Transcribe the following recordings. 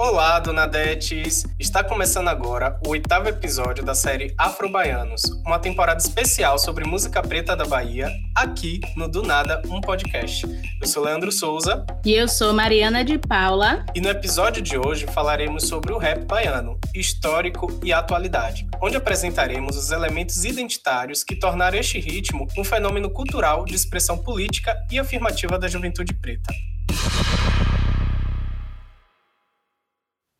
Olá, Donadetes! Está começando agora o oitavo episódio da série Afro-Baianos, uma temporada especial sobre música preta da Bahia, aqui no Do Nada, um podcast. Eu sou Leandro Souza. E eu sou Mariana de Paula. E no episódio de hoje falaremos sobre o rap baiano, histórico e atualidade, onde apresentaremos os elementos identitários que tornaram este ritmo um fenômeno cultural de expressão política e afirmativa da juventude preta.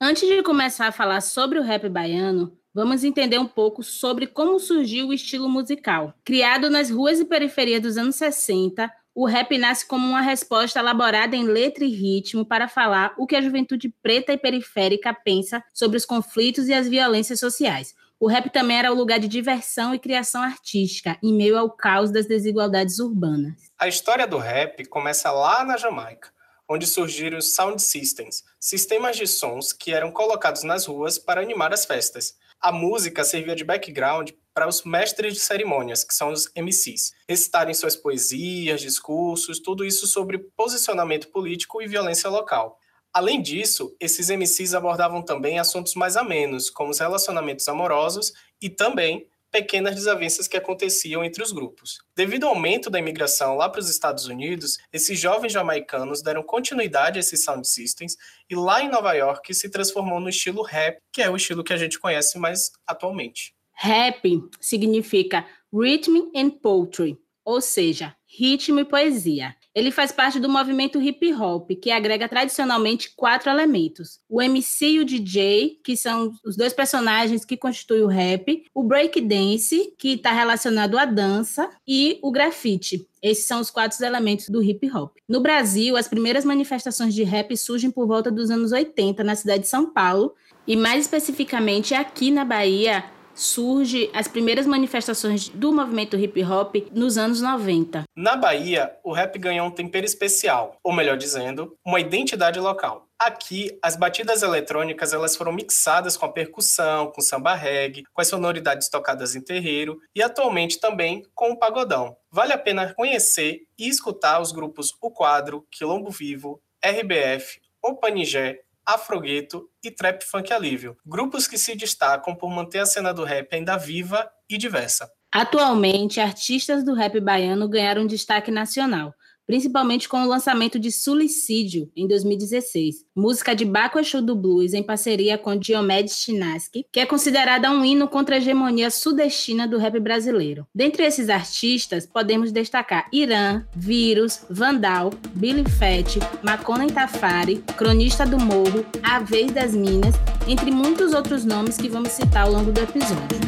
Antes de começar a falar sobre o rap baiano, vamos entender um pouco sobre como surgiu o estilo musical. Criado nas ruas e periferias dos anos 60, o rap nasce como uma resposta elaborada em letra e ritmo para falar o que a juventude preta e periférica pensa sobre os conflitos e as violências sociais. O rap também era o lugar de diversão e criação artística, em meio ao caos das desigualdades urbanas. A história do rap começa lá na Jamaica onde surgiram os sound systems, sistemas de sons que eram colocados nas ruas para animar as festas. A música servia de background para os mestres de cerimônias, que são os MCs, recitarem suas poesias, discursos, tudo isso sobre posicionamento político e violência local. Além disso, esses MCs abordavam também assuntos mais amenos, como os relacionamentos amorosos e também pequenas desavenças que aconteciam entre os grupos. Devido ao aumento da imigração lá para os Estados Unidos, esses jovens jamaicanos deram continuidade a esses sound systems e lá em Nova York se transformou no estilo rap, que é o estilo que a gente conhece mais atualmente. Rap significa Rhythm and Poetry, ou seja, ritmo e poesia. Ele faz parte do movimento hip hop, que agrega tradicionalmente quatro elementos: o MC e o DJ, que são os dois personagens que constituem o rap, o break dance, que está relacionado à dança, e o grafite. Esses são os quatro elementos do hip hop. No Brasil, as primeiras manifestações de rap surgem por volta dos anos 80 na cidade de São Paulo, e mais especificamente aqui na Bahia, surge as primeiras manifestações do movimento hip hop nos anos 90. Na Bahia, o rap ganhou um tempero especial, ou melhor dizendo, uma identidade local. Aqui, as batidas eletrônicas elas foram mixadas com a percussão, com samba reggae, com as sonoridades tocadas em terreiro e atualmente também com o pagodão. Vale a pena conhecer e escutar os grupos O Quadro, Quilombo Vivo, RBF, O Panigé, Afrogueto e Trap Funk Alívio, grupos que se destacam por manter a cena do rap ainda viva e diversa. Atualmente, artistas do rap baiano ganharam destaque nacional principalmente com o lançamento de Suicídio, em 2016, música de Baco Exu do Blues em parceria com Diomedes Chinaski, que é considerada um hino contra a hegemonia sudestina do rap brasileiro. Dentre esses artistas, podemos destacar Irã, Vírus, Vandal, Billy Fett, Maconen Tafari, Cronista do Morro, A Vez das Minas, entre muitos outros nomes que vamos citar ao longo do episódio.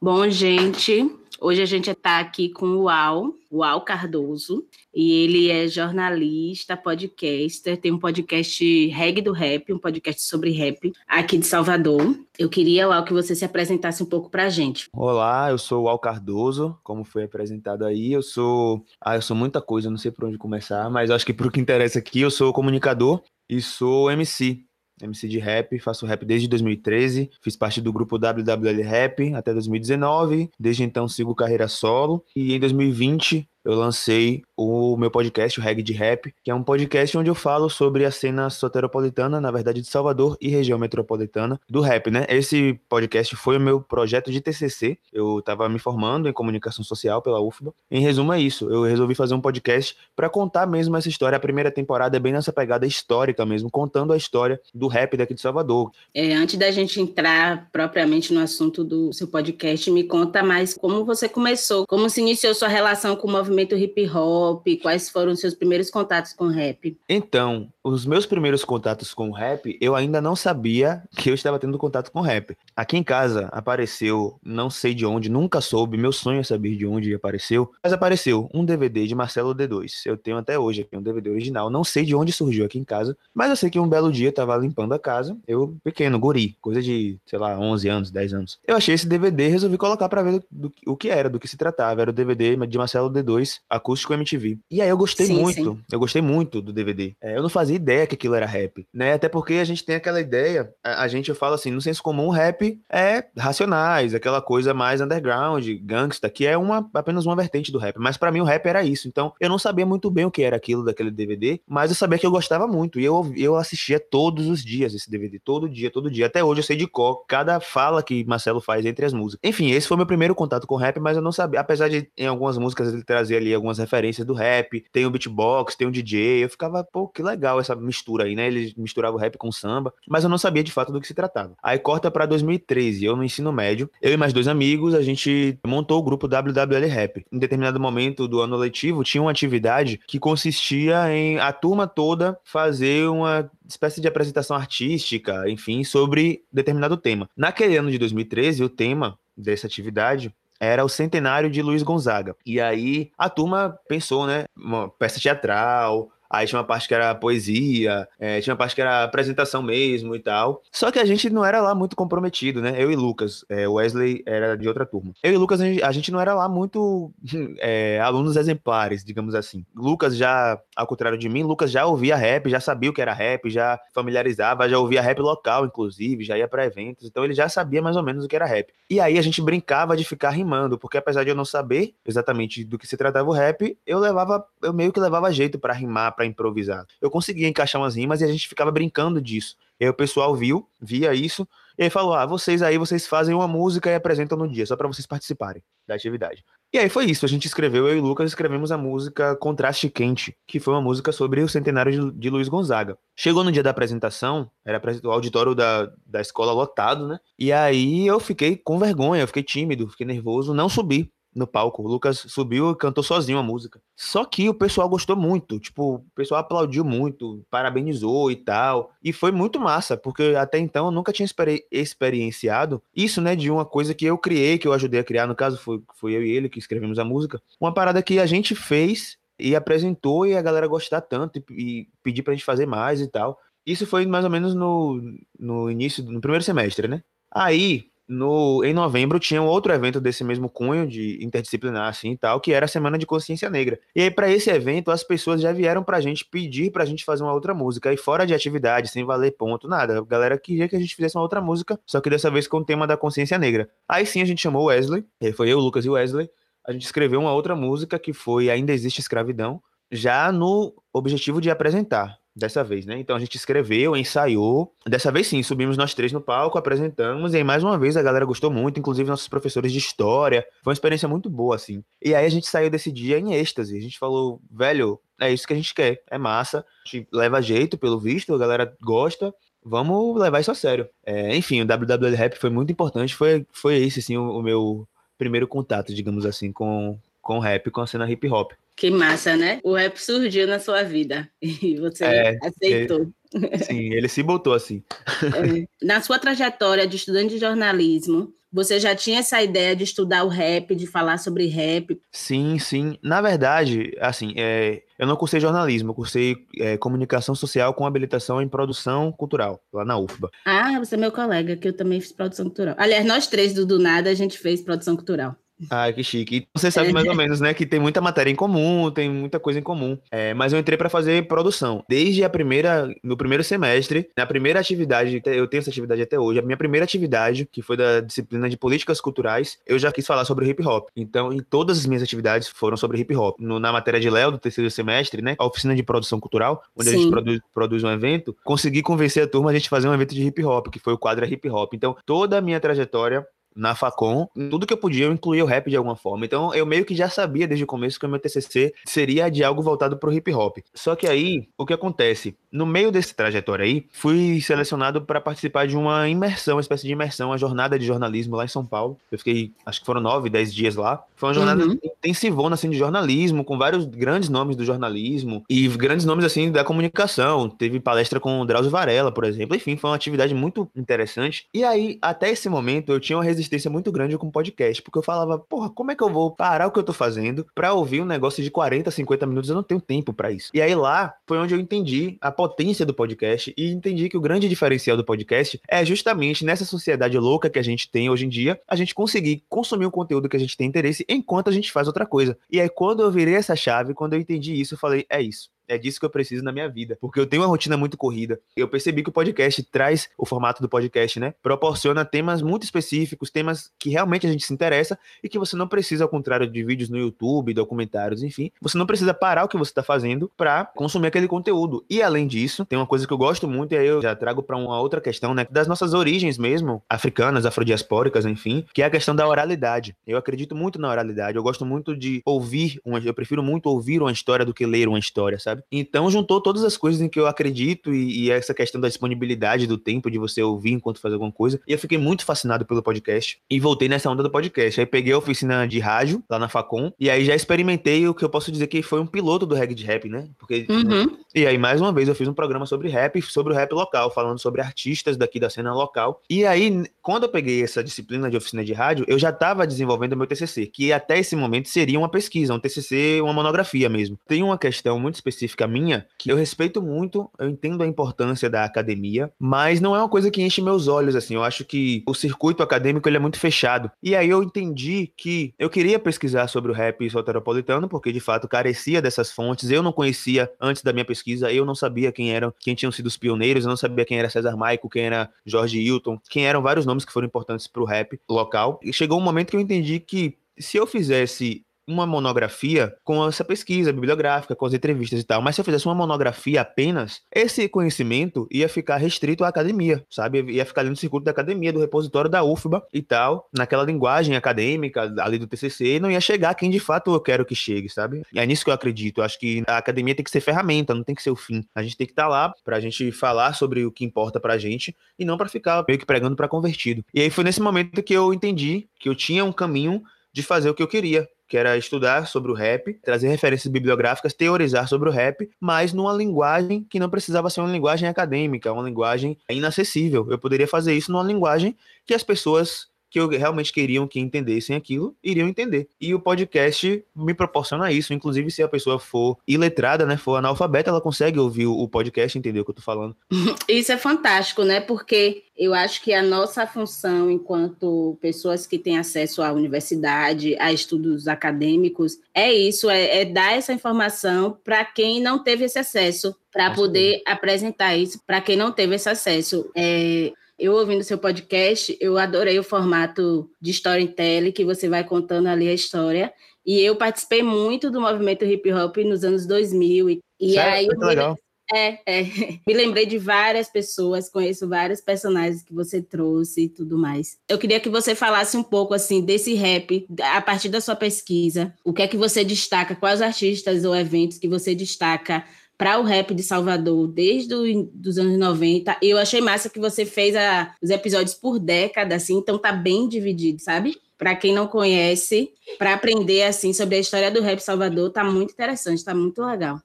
Bom, gente, Hoje a gente está aqui com o Al, o Al Cardoso, e ele é jornalista, podcaster, tem um podcast Reg do Rap, um podcast sobre rap aqui de Salvador. Eu queria, Al, que você se apresentasse um pouco para a gente. Olá, eu sou o Al Cardoso, como foi apresentado aí, eu sou... Ah, eu sou muita coisa, não sei por onde começar, mas acho que para o que interessa aqui, eu sou comunicador e sou MC. MC de rap, faço rap desde 2013, fiz parte do grupo WWL Rap até 2019, desde então sigo carreira solo. E em 2020 eu lancei o meu podcast, o Reg de Rap, que é um podcast onde eu falo sobre a cena soteropolitana, na verdade de Salvador e região metropolitana do rap, né? Esse podcast foi o meu projeto de TCC. Eu estava me formando em comunicação social pela UFBA. Em resumo é isso, eu resolvi fazer um podcast para contar mesmo essa história. A primeira temporada é bem nessa pegada histórica mesmo, contando a história do rap daqui de Salvador. É, antes da gente entrar propriamente no assunto do seu podcast, me conta mais como você começou, como se iniciou sua relação com o movimento movimento hip hop? Quais foram os seus primeiros contatos com rap? Então, os meus primeiros contatos com rap, eu ainda não sabia que eu estava tendo contato com rap. Aqui em casa apareceu, não sei de onde, nunca soube, meu sonho é saber de onde apareceu, mas apareceu um DVD de Marcelo D2. Eu tenho até hoje aqui um DVD original, não sei de onde surgiu aqui em casa, mas eu sei que um belo dia eu tava limpando a casa, eu pequeno, guri, coisa de, sei lá, 11 anos, 10 anos. Eu achei esse DVD e resolvi colocar para ver do, do, o que era, do que se tratava. Era o DVD de Marcelo D2 acústico MTV. E aí eu gostei sim, muito, sim. eu gostei muito do DVD. É, eu não fazia fazia ideia que aquilo era rap, né? Até porque a gente tem aquela ideia, a, a gente fala assim, no senso comum, rap é racionais, aquela coisa mais underground, gangsta, que é uma apenas uma vertente do rap. Mas para mim o rap era isso. Então eu não sabia muito bem o que era aquilo daquele DVD, mas eu sabia que eu gostava muito. E eu, eu assistia todos os dias esse DVD, todo dia, todo dia. Até hoje eu sei de cor cada fala que Marcelo faz entre as músicas. Enfim, esse foi meu primeiro contato com rap, mas eu não sabia, apesar de em algumas músicas ele trazer ali algumas referências do rap, tem o beatbox, tem o DJ, eu ficava, pô, que legal essa mistura aí, né? Ele misturava o rap com samba, mas eu não sabia de fato do que se tratava. Aí corta para 2013, eu no ensino médio, eu e mais dois amigos, a gente montou o grupo WWL Rap. Em determinado momento do ano letivo, tinha uma atividade que consistia em a turma toda fazer uma espécie de apresentação artística, enfim, sobre determinado tema. Naquele ano de 2013, o tema dessa atividade era o centenário de Luiz Gonzaga. E aí a turma pensou, né, uma peça teatral, Aí tinha uma parte que era poesia, é, tinha uma parte que era apresentação mesmo e tal. Só que a gente não era lá muito comprometido, né? Eu e Lucas. É, Wesley era de outra turma. Eu e Lucas, a gente, a gente não era lá muito é, alunos exemplares, digamos assim. Lucas já, ao contrário de mim, Lucas já ouvia rap, já sabia o que era rap, já familiarizava, já ouvia rap local, inclusive, já ia para eventos. Então ele já sabia mais ou menos o que era rap. E aí a gente brincava de ficar rimando, porque apesar de eu não saber exatamente do que se tratava o rap, eu levava, eu meio que levava jeito para rimar, para improvisar. Eu conseguia encaixar umas rimas e a gente ficava brincando disso. E aí o pessoal viu, via isso, e aí falou: ah, vocês aí, vocês fazem uma música e apresentam no dia, só para vocês participarem da atividade. E aí foi isso, a gente escreveu, eu e o Lucas escrevemos a música Contraste Quente, que foi uma música sobre o centenário de, de Luiz Gonzaga. Chegou no dia da apresentação, era o auditório da, da escola lotado, né? E aí eu fiquei com vergonha, eu fiquei tímido, fiquei nervoso, não subi no palco. O Lucas subiu e cantou sozinho a música. Só que o pessoal gostou muito, tipo, o pessoal aplaudiu muito, parabenizou e tal. E foi muito massa, porque até então eu nunca tinha experi experienciado isso, né, de uma coisa que eu criei, que eu ajudei a criar. No caso, foi, foi eu e ele que escrevemos a música. Uma parada que a gente fez e apresentou e a galera gostar tanto e, e pedir pra gente fazer mais e tal. Isso foi mais ou menos no, no início, no primeiro semestre, né? Aí, no, em novembro tinha um outro evento desse mesmo cunho de interdisciplinar assim e tal, que era a Semana de Consciência Negra. E aí para esse evento as pessoas já vieram pra gente pedir pra gente fazer uma outra música, aí fora de atividade, sem valer ponto, nada. A galera queria que a gente fizesse uma outra música, só que dessa vez com o tema da consciência negra. Aí sim a gente chamou o Wesley, foi eu, Lucas e o Wesley, a gente escreveu uma outra música que foi Ainda Existe Escravidão, já no objetivo de apresentar dessa vez, né? Então a gente escreveu, ensaiou. Dessa vez sim, subimos nós três no palco, apresentamos, e aí, mais uma vez a galera gostou muito, inclusive nossos professores de história. Foi uma experiência muito boa, assim. E aí a gente saiu desse dia em êxtase. A gente falou, velho, é isso que a gente quer, é massa. A gente leva jeito, pelo visto, a galera gosta. Vamos levar isso a sério. É, enfim, o WWL Rap foi muito importante. Foi, foi esse, assim, o, o meu primeiro contato, digamos assim, com, com rap, com a cena hip hop. Que massa, né? O rap surgiu na sua vida e você é, aceitou. Ele, sim, ele se botou assim. É. Na sua trajetória de estudante de jornalismo, você já tinha essa ideia de estudar o rap, de falar sobre rap? Sim, sim. Na verdade, assim, é, eu não cursei jornalismo, eu cursei é, comunicação social com habilitação em produção cultural, lá na UFBA. Ah, você é meu colega, que eu também fiz produção cultural. Aliás, nós três do Do Nada, a gente fez produção cultural. Ah, que chique. E você sabe mais ou menos, né, que tem muita matéria em comum, tem muita coisa em comum. É, mas eu entrei para fazer produção. Desde a primeira, no primeiro semestre, na primeira atividade, eu tenho essa atividade até hoje, a minha primeira atividade, que foi da disciplina de políticas culturais, eu já quis falar sobre hip hop. Então, em todas as minhas atividades foram sobre hip hop. No, na matéria de Léo, do terceiro semestre, né, a oficina de produção cultural, onde Sim. a gente produz, produz um evento, consegui convencer a turma a gente fazer um evento de hip hop, que foi o quadro Hip Hop. Então, toda a minha trajetória na Facom, tudo que eu podia eu incluía o rap de alguma forma. Então eu meio que já sabia desde o começo que o meu TCC seria de algo voltado pro hip hop. Só que aí, o que acontece? No meio desse trajetório aí, fui selecionado para participar de uma imersão, uma espécie de imersão, uma jornada de jornalismo lá em São Paulo. Eu fiquei, acho que foram nove, dez dias lá. Foi uma jornada uhum. intensivona, assim, de jornalismo, com vários grandes nomes do jornalismo e grandes nomes, assim, da comunicação. Teve palestra com o Drauzio Varela, por exemplo. Enfim, foi uma atividade muito interessante. E aí, até esse momento, eu tinha uma resistência muito grande com podcast, porque eu falava, porra, como é que eu vou parar o que eu tô fazendo pra ouvir um negócio de 40, 50 minutos? Eu não tenho tempo para isso. E aí lá foi onde eu entendi a potência do podcast e entendi que o grande diferencial do podcast é justamente nessa sociedade louca que a gente tem hoje em dia, a gente conseguir consumir o conteúdo que a gente tem interesse enquanto a gente faz outra coisa. E aí quando eu virei essa chave, quando eu entendi isso, eu falei, é isso é disso que eu preciso na minha vida, porque eu tenho uma rotina muito corrida. Eu percebi que o podcast traz o formato do podcast, né? Proporciona temas muito específicos, temas que realmente a gente se interessa e que você não precisa, ao contrário de vídeos no YouTube, documentários, enfim, você não precisa parar o que você está fazendo para consumir aquele conteúdo. E além disso, tem uma coisa que eu gosto muito e aí eu já trago para uma outra questão, né, das nossas origens mesmo, africanas, afrodiaspóricas, enfim, que é a questão da oralidade. Eu acredito muito na oralidade. Eu gosto muito de ouvir, uma, eu prefiro muito ouvir uma história do que ler uma história, sabe? Então juntou todas as coisas em que eu acredito e, e essa questão da disponibilidade do tempo de você ouvir enquanto faz alguma coisa. E eu fiquei muito fascinado pelo podcast e voltei nessa onda do podcast. Aí peguei a oficina de rádio lá na Facom e aí já experimentei o que eu posso dizer que foi um piloto do reggae de rap, né? Porque Uhum. e aí, mais uma vez, eu fiz um programa sobre rap, sobre o rap local, falando sobre artistas daqui da cena local. E aí, quando eu peguei essa disciplina de oficina de rádio, eu já estava desenvolvendo meu TCC, que até esse momento seria uma pesquisa, um TCC, uma monografia mesmo. Tem uma questão muito específica minha, que eu respeito muito, eu entendo a importância da academia, mas não é uma coisa que enche meus olhos, assim. Eu acho que o circuito acadêmico, ele é muito fechado. E aí eu entendi que eu queria pesquisar sobre o rap soteropolitano, porque de fato carecia dessas fontes. Eu não conhecia antes da minha pesquisa, eu não sabia quem eram, quem tinham sido os pioneiros, eu não sabia quem era César Maico, quem era Jorge Hilton, quem eram vários nomes que foram importantes para o rap local. E chegou um momento que eu entendi que se eu fizesse uma monografia com essa pesquisa bibliográfica, com as entrevistas e tal, mas se eu fizesse uma monografia apenas, esse conhecimento ia ficar restrito à academia, sabe? Ia ficar ali no circuito da academia, do repositório da UFBA e tal, naquela linguagem acadêmica ali do TCC, e não ia chegar a quem de fato eu quero que chegue, sabe? E é nisso que eu acredito. Eu acho que a academia tem que ser ferramenta, não tem que ser o fim. A gente tem que estar lá pra gente falar sobre o que importa pra gente e não pra ficar meio que pregando pra convertido. E aí foi nesse momento que eu entendi que eu tinha um caminho de fazer o que eu queria, que era estudar sobre o rap, trazer referências bibliográficas, teorizar sobre o rap, mas numa linguagem que não precisava ser uma linguagem acadêmica, uma linguagem inacessível. Eu poderia fazer isso numa linguagem que as pessoas que eu realmente queriam que entendessem aquilo, iriam entender. E o podcast me proporciona isso. Inclusive, se a pessoa for iletrada, né, for analfabeta, ela consegue ouvir o podcast e entender o que eu tô falando. Isso é fantástico, né? Porque eu acho que a nossa função enquanto pessoas que têm acesso à universidade, a estudos acadêmicos, é isso, é, é dar essa informação para quem não teve esse acesso, para poder apresentar isso para quem não teve esse acesso. É, eu ouvindo seu podcast, eu adorei o formato de storytelling que você vai contando ali a história. E eu participei muito do movimento hip hop nos anos 2000 e, Sério? aí me legal. é, é. Me lembrei de várias pessoas, conheço vários personagens que você trouxe e tudo mais. Eu queria que você falasse um pouco assim desse rap, a partir da sua pesquisa. O que é que você destaca? Quais artistas ou eventos que você destaca para o rap de Salvador desde os anos 90? Eu achei massa que você fez a- os episódios por década, assim, então tá bem dividido, sabe? Para quem não conhece, para aprender assim sobre a história do rap Salvador, tá muito interessante, tá muito legal.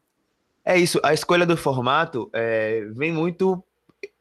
É isso, a escolha do formato é, vem muito.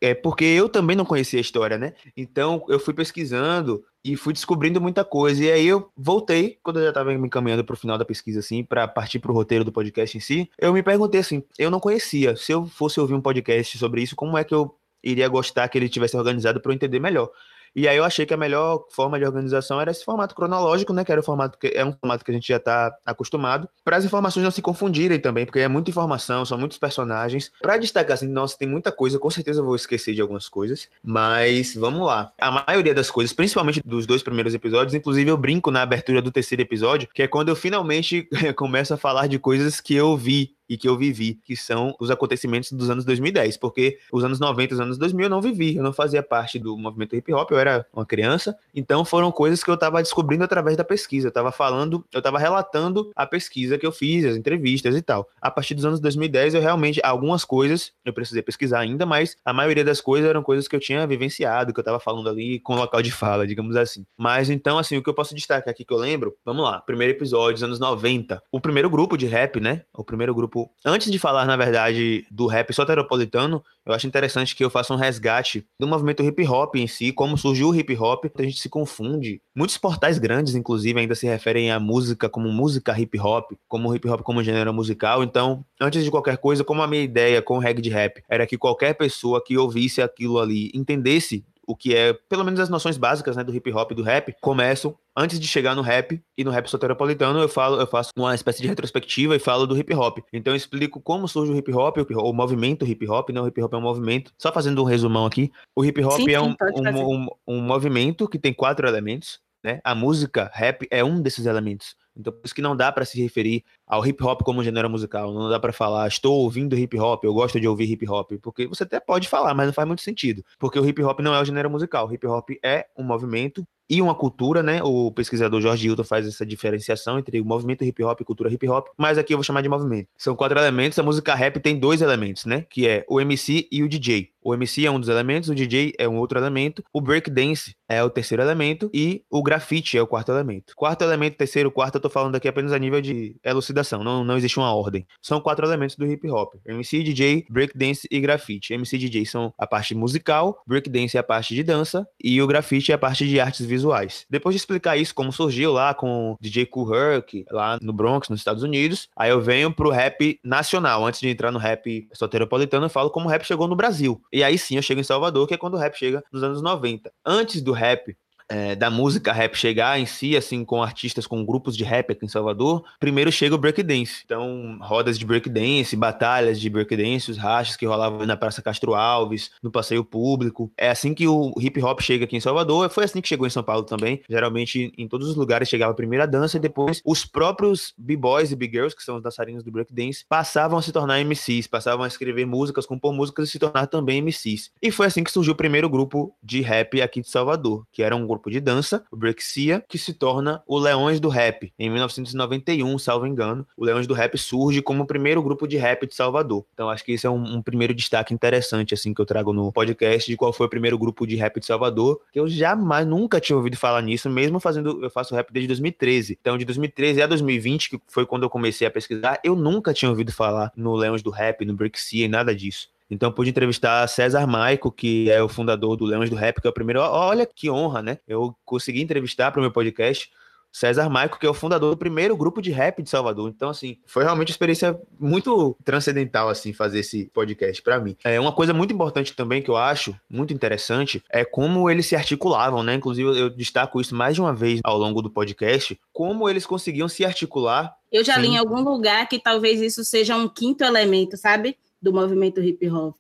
É porque eu também não conhecia a história, né? Então eu fui pesquisando e fui descobrindo muita coisa. E aí eu voltei, quando eu já estava me encaminhando para o final da pesquisa, assim, para partir para o roteiro do podcast em si. Eu me perguntei assim: eu não conhecia. Se eu fosse ouvir um podcast sobre isso, como é que eu iria gostar que ele tivesse organizado para eu entender melhor? E aí eu achei que a melhor forma de organização era esse formato cronológico, né? Que era o formato que é um formato que a gente já está acostumado, para as informações não se confundirem também, porque é muita informação, são muitos personagens. Para destacar assim, nossa, tem muita coisa, com certeza eu vou esquecer de algumas coisas, mas vamos lá. A maioria das coisas, principalmente dos dois primeiros episódios, inclusive eu brinco na abertura do terceiro episódio, que é quando eu finalmente começo a falar de coisas que eu vi e que eu vivi, que são os acontecimentos dos anos 2010, porque os anos 90, os anos 2000 eu não vivi, eu não fazia parte do movimento hip hop, eu era uma criança, então foram coisas que eu estava descobrindo através da pesquisa, eu estava falando, eu estava relatando a pesquisa que eu fiz, as entrevistas e tal. A partir dos anos 2010 eu realmente, algumas coisas eu precisei pesquisar ainda, mas a maioria das coisas eram coisas que eu tinha vivenciado, que eu estava falando ali com local de fala, digamos assim. Mas então, assim, o que eu posso destacar aqui que eu lembro, vamos lá, primeiro episódio, anos 90, o primeiro grupo de rap, né, o primeiro grupo Antes de falar, na verdade, do rap soteropolitano, eu acho interessante que eu faça um resgate do movimento hip hop em si, como surgiu o hip hop, a gente se confunde. Muitos portais grandes, inclusive, ainda se referem à música como música hip hop, como hip hop como gênero musical. Então, antes de qualquer coisa, como a minha ideia com o reggae de rap era que qualquer pessoa que ouvisse aquilo ali entendesse o que é, pelo menos as noções básicas, né, do hip hop e do rap, começam antes de chegar no rap e no rap soteropolitano eu falo, eu faço uma espécie de retrospectiva e falo do hip hop. Então eu explico como surge o hip hop, o, o movimento hip hop, não, o hip hop é um movimento. Só fazendo um resumão aqui, o hip hop sim, é um, um, um, um movimento que tem quatro elementos, né? A música rap é um desses elementos. Então, por isso que não dá para se referir ao hip hop como gênero musical. Não dá para falar, estou ouvindo hip hop, eu gosto de ouvir hip hop. Porque você até pode falar, mas não faz muito sentido. Porque o hip hop não é o gênero musical. O hip hop é um movimento e uma cultura, né? O pesquisador Jorge Hilton faz essa diferenciação entre o movimento hip hop e cultura hip hop, mas aqui eu vou chamar de movimento. São quatro elementos, a música rap tem dois elementos, né? Que é o MC e o DJ. O MC é um dos elementos, o DJ é um outro elemento, o breakdance é o terceiro elemento e o grafite é o quarto elemento. Quarto elemento, terceiro, quarto, eu tô falando aqui apenas a nível de elucidação, não, não existe uma ordem. São quatro elementos do hip hop: MC, DJ, breakdance e grafite. MC e DJ são a parte musical, breakdance é a parte de dança e o grafite é a parte de artes visuais. Depois de explicar isso, como surgiu lá com o DJ Kool Herc, lá no Bronx, nos Estados Unidos, aí eu venho pro rap nacional. Antes de entrar no rap soteropolitano, eu falo como o rap chegou no Brasil. E aí sim eu chego em Salvador, que é quando o rap chega nos anos 90. Antes do rap é, da música rap chegar em si, assim, com artistas, com grupos de rap aqui em Salvador, primeiro chega o breakdance. Então, rodas de breakdance, batalhas de breakdance, os rachas que rolavam na Praça Castro Alves, no passeio público. É assim que o hip hop chega aqui em Salvador, foi assim que chegou em São Paulo também. Geralmente, em todos os lugares chegava a dança e depois os próprios b-boys e b-girls, que são os dançarinos do breakdance, passavam a se tornar MCs, passavam a escrever músicas, compor músicas e se tornar também MCs. E foi assim que surgiu o primeiro grupo de rap aqui de Salvador, que era um grupo de dança, o Brexia, que se torna o Leões do Rap. Em 1991, salvo engano, o Leões do Rap surge como o primeiro grupo de rap de Salvador. Então acho que esse é um, um primeiro destaque interessante assim que eu trago no podcast de qual foi o primeiro grupo de rap de Salvador, que eu jamais nunca tinha ouvido falar nisso, mesmo fazendo eu faço rap desde 2013. Então de 2013 a 2020, que foi quando eu comecei a pesquisar, eu nunca tinha ouvido falar no Leões do Rap, no Brexia e nada disso. Então pude entrevistar César Maico, que é o fundador do Leões do Rap, que é o primeiro. Olha que honra, né? Eu consegui entrevistar para o meu podcast César Maico, que é o fundador do primeiro grupo de rap de Salvador. Então, assim, foi realmente uma experiência muito transcendental, assim, fazer esse podcast para mim. É uma coisa muito importante também que eu acho muito interessante é como eles se articulavam, né? Inclusive, eu destaco isso mais de uma vez ao longo do podcast, como eles conseguiam se articular. Eu já li em algum lugar que talvez isso seja um quinto elemento, sabe? Do movimento hip hop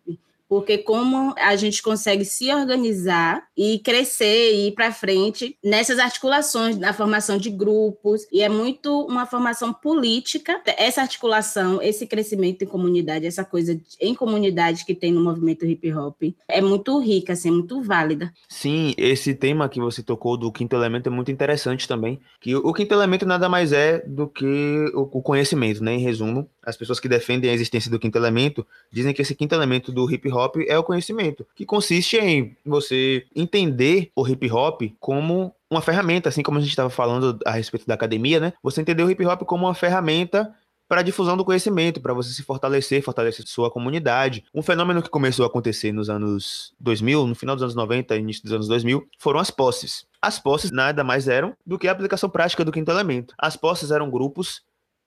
porque como a gente consegue se organizar e crescer e ir para frente nessas articulações na formação de grupos e é muito uma formação política essa articulação esse crescimento em comunidade essa coisa em comunidade que tem no movimento hip hop é muito rica assim é muito válida. Sim esse tema que você tocou do quinto elemento é muito interessante também que o quinto elemento nada mais é do que o conhecimento né? Em resumo as pessoas que defendem a existência do quinto elemento dizem que esse quinto elemento do hip hop é o conhecimento, que consiste em você entender o hip hop como uma ferramenta, assim como a gente estava falando a respeito da academia, né? Você entender o hip hop como uma ferramenta para a difusão do conhecimento, para você se fortalecer, fortalecer sua comunidade. Um fenômeno que começou a acontecer nos anos 2000, no final dos anos 90, início dos anos 2000, foram as posses. As posses nada mais eram do que a aplicação prática do quinto elemento. As posses eram grupos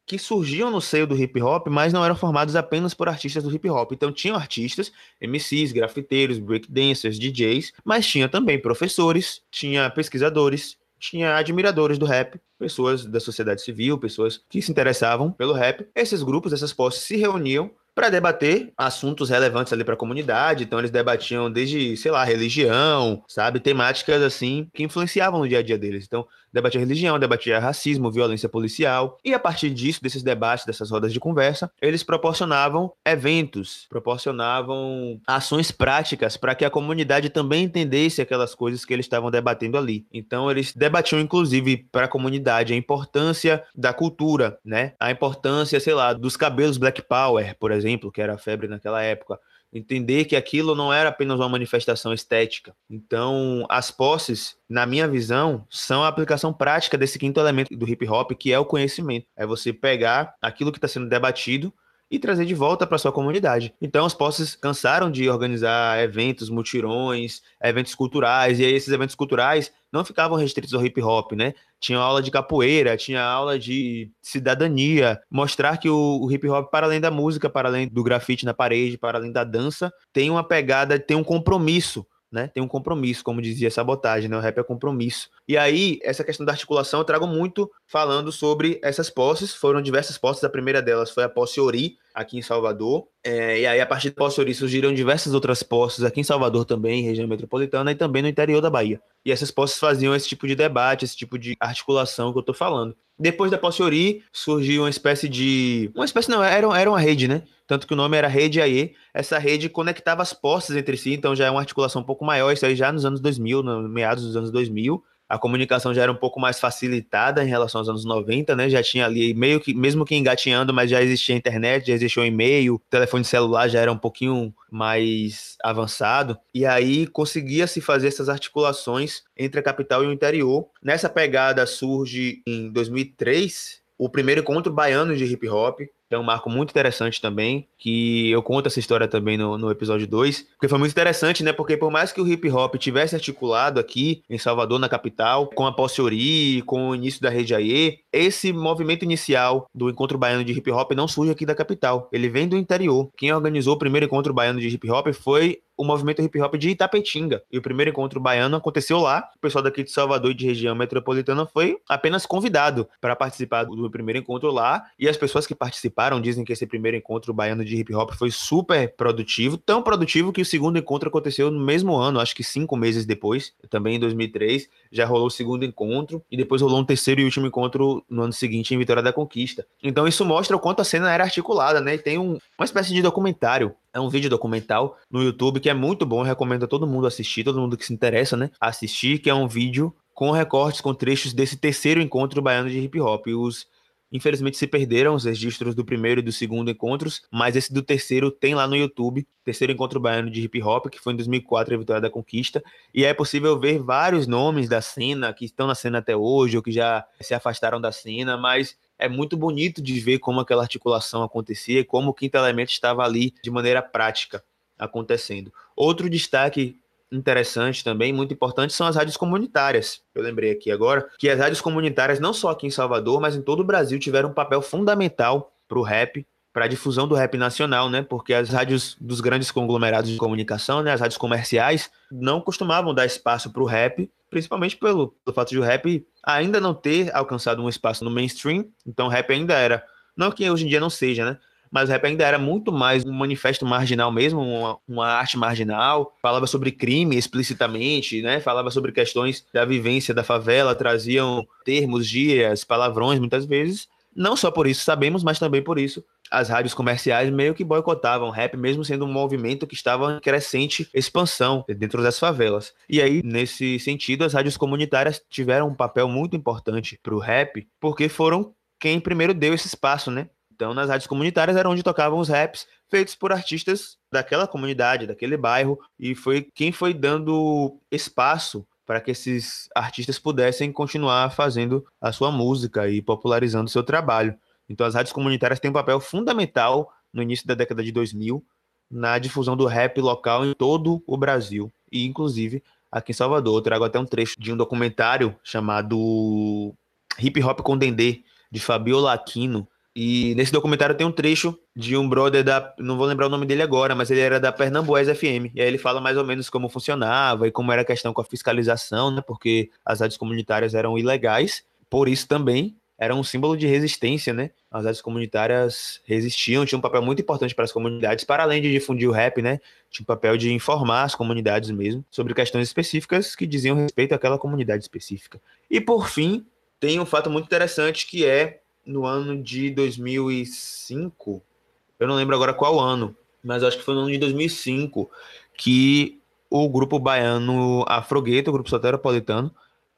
que surgiam no seio do hip hop, mas não eram formados apenas por artistas do hip hop. Então tinham artistas, MCs, grafiteiros, breakdancers, DJs, mas tinha também professores, tinha pesquisadores, tinha admiradores do rap, pessoas da sociedade civil, pessoas que se interessavam pelo rap. Esses grupos, essas posses se reuniam para debater assuntos relevantes ali para a comunidade. Então eles debatiam desde, sei lá, religião, sabe, temáticas assim que influenciavam no dia a dia deles. Então debatia religião, debatia racismo, violência policial. E a partir disso, desses debates, dessas rodas de conversa, eles proporcionavam eventos, proporcionavam ações práticas para que a comunidade também entendesse aquelas coisas que eles estavam debatendo ali. Então eles debatiam inclusive para a comunidade a importância da cultura, né? A importância, sei lá, dos cabelos Black Power, por exemplo, que era a febre naquela época entender que aquilo não era apenas uma manifestação estética. Então, as posses, na minha visão, são a aplicação prática desse quinto elemento do hip hop, que é o conhecimento. É você pegar aquilo que está sendo debatido e trazer de volta para sua comunidade. Então, os posses cansaram de organizar eventos, mutirões, eventos culturais, e aí esses eventos culturais não ficavam restritos ao hip hop, né? Tinha aula de capoeira, tinha aula de cidadania, mostrar que o, o hip hop, para além da música, para além do grafite na parede, para além da dança, tem uma pegada, tem um compromisso né? Tem um compromisso, como dizia sabotagem, né? O rap é compromisso. E aí, essa questão da articulação eu trago muito falando sobre essas posses. Foram diversas posses. A primeira delas foi a posse Ori, aqui em Salvador. É, e aí, a partir da posse Ori, surgiram diversas outras posses aqui em Salvador também, região metropolitana, e também no interior da Bahia. E essas posses faziam esse tipo de debate, esse tipo de articulação que eu tô falando. Depois da posse Ori, surgiu uma espécie de. Uma espécie, não, era, era uma rede, né? tanto que o nome era Rede AE. Essa rede conectava as postes entre si, então já é uma articulação um pouco maior, isso aí já nos anos 2000, no meados dos anos 2000 a comunicação já era um pouco mais facilitada em relação aos anos 90, né? Já tinha ali meio que, mesmo que engatinhando, mas já existia internet, já existia o e-mail, telefone celular já era um pouquinho mais avançado. E aí conseguia-se fazer essas articulações entre a capital e o interior. Nessa pegada surge em 2003 o primeiro encontro baiano de hip hop, é um marco muito interessante também, que eu conto essa história também no, no episódio 2, porque foi muito interessante, né? Porque por mais que o hip hop tivesse articulado aqui em Salvador, na capital, com a Posse com o início da Rede AE, esse movimento inicial do encontro baiano de hip hop não surge aqui da capital, ele vem do interior. Quem organizou o primeiro encontro baiano de hip hop foi o movimento hip hop de Itapetinga. E o primeiro encontro baiano aconteceu lá. O pessoal daqui de Salvador e de região metropolitana foi apenas convidado para participar do primeiro encontro lá. E as pessoas que participaram dizem que esse primeiro encontro baiano de hip hop foi super produtivo, tão produtivo que o segundo encontro aconteceu no mesmo ano, acho que cinco meses depois, também em 2003. Já rolou o segundo encontro e depois rolou um terceiro e último encontro no ano seguinte em Vitória da Conquista. Então isso mostra o quanto a cena era articulada, né? E tem um, uma espécie de documentário é um vídeo documental no YouTube que é muito bom, recomendo a todo mundo assistir, todo mundo que se interessa, né? Assistir, que é um vídeo com recortes, com trechos desse terceiro encontro baiano de hip hop. E os Infelizmente se perderam os registros do primeiro e do segundo encontros, mas esse do terceiro tem lá no YouTube, terceiro encontro baiano de hip hop, que foi em 2004, a Vitória da Conquista, e é possível ver vários nomes da cena que estão na cena até hoje ou que já se afastaram da cena, mas é muito bonito de ver como aquela articulação acontecia e como o quinto elemento estava ali de maneira prática acontecendo. Outro destaque interessante também, muito importante, são as rádios comunitárias. Eu lembrei aqui agora que as rádios comunitárias, não só aqui em Salvador, mas em todo o Brasil, tiveram um papel fundamental para o rap, para a difusão do rap nacional, né? Porque as rádios dos grandes conglomerados de comunicação, né, as rádios comerciais, não costumavam dar espaço para o rap, principalmente pelo, pelo fato de o rap ainda não ter alcançado um espaço no mainstream. Então, o rap ainda era, não que hoje em dia não seja, né? Mas o rap ainda era muito mais um manifesto marginal mesmo, uma, uma, arte marginal, falava sobre crime explicitamente, né? Falava sobre questões da vivência da favela, traziam termos, gírias, palavrões muitas vezes. Não só por isso sabemos, mas também por isso as rádios comerciais meio que boicotavam o rap, mesmo sendo um movimento que estava em crescente expansão dentro das favelas. E aí, nesse sentido, as rádios comunitárias tiveram um papel muito importante para o rap, porque foram quem primeiro deu esse espaço, né? Então, nas rádios comunitárias era onde tocavam os raps feitos por artistas daquela comunidade, daquele bairro, e foi quem foi dando espaço para que esses artistas pudessem continuar fazendo a sua música e popularizando o seu trabalho. Então, as rádios comunitárias têm um papel fundamental no início da década de 2000 na difusão do rap local em todo o Brasil, e inclusive aqui em Salvador. Eu trago até um trecho de um documentário chamado Hip Hop com Dendê, de Fabiola Aquino, e nesse documentário tem um trecho de um brother da. Não vou lembrar o nome dele agora, mas ele era da Pernambués FM. E aí ele fala mais ou menos como funcionava e como era a questão com a fiscalização, né? Porque as rádios comunitárias eram ilegais. Por isso também era um símbolo de resistência, né? As rádios comunitárias resistiam, tinham um papel muito importante para as comunidades, para além de difundir o rap, né? Tinha um papel de informar as comunidades mesmo sobre questões específicas que diziam respeito àquela comunidade específica. E por fim, tem um fato muito interessante que é no ano de 2005, eu não lembro agora qual ano, mas acho que foi no ano de 2005 que o grupo baiano Afrogueto, o grupo soteropolitano,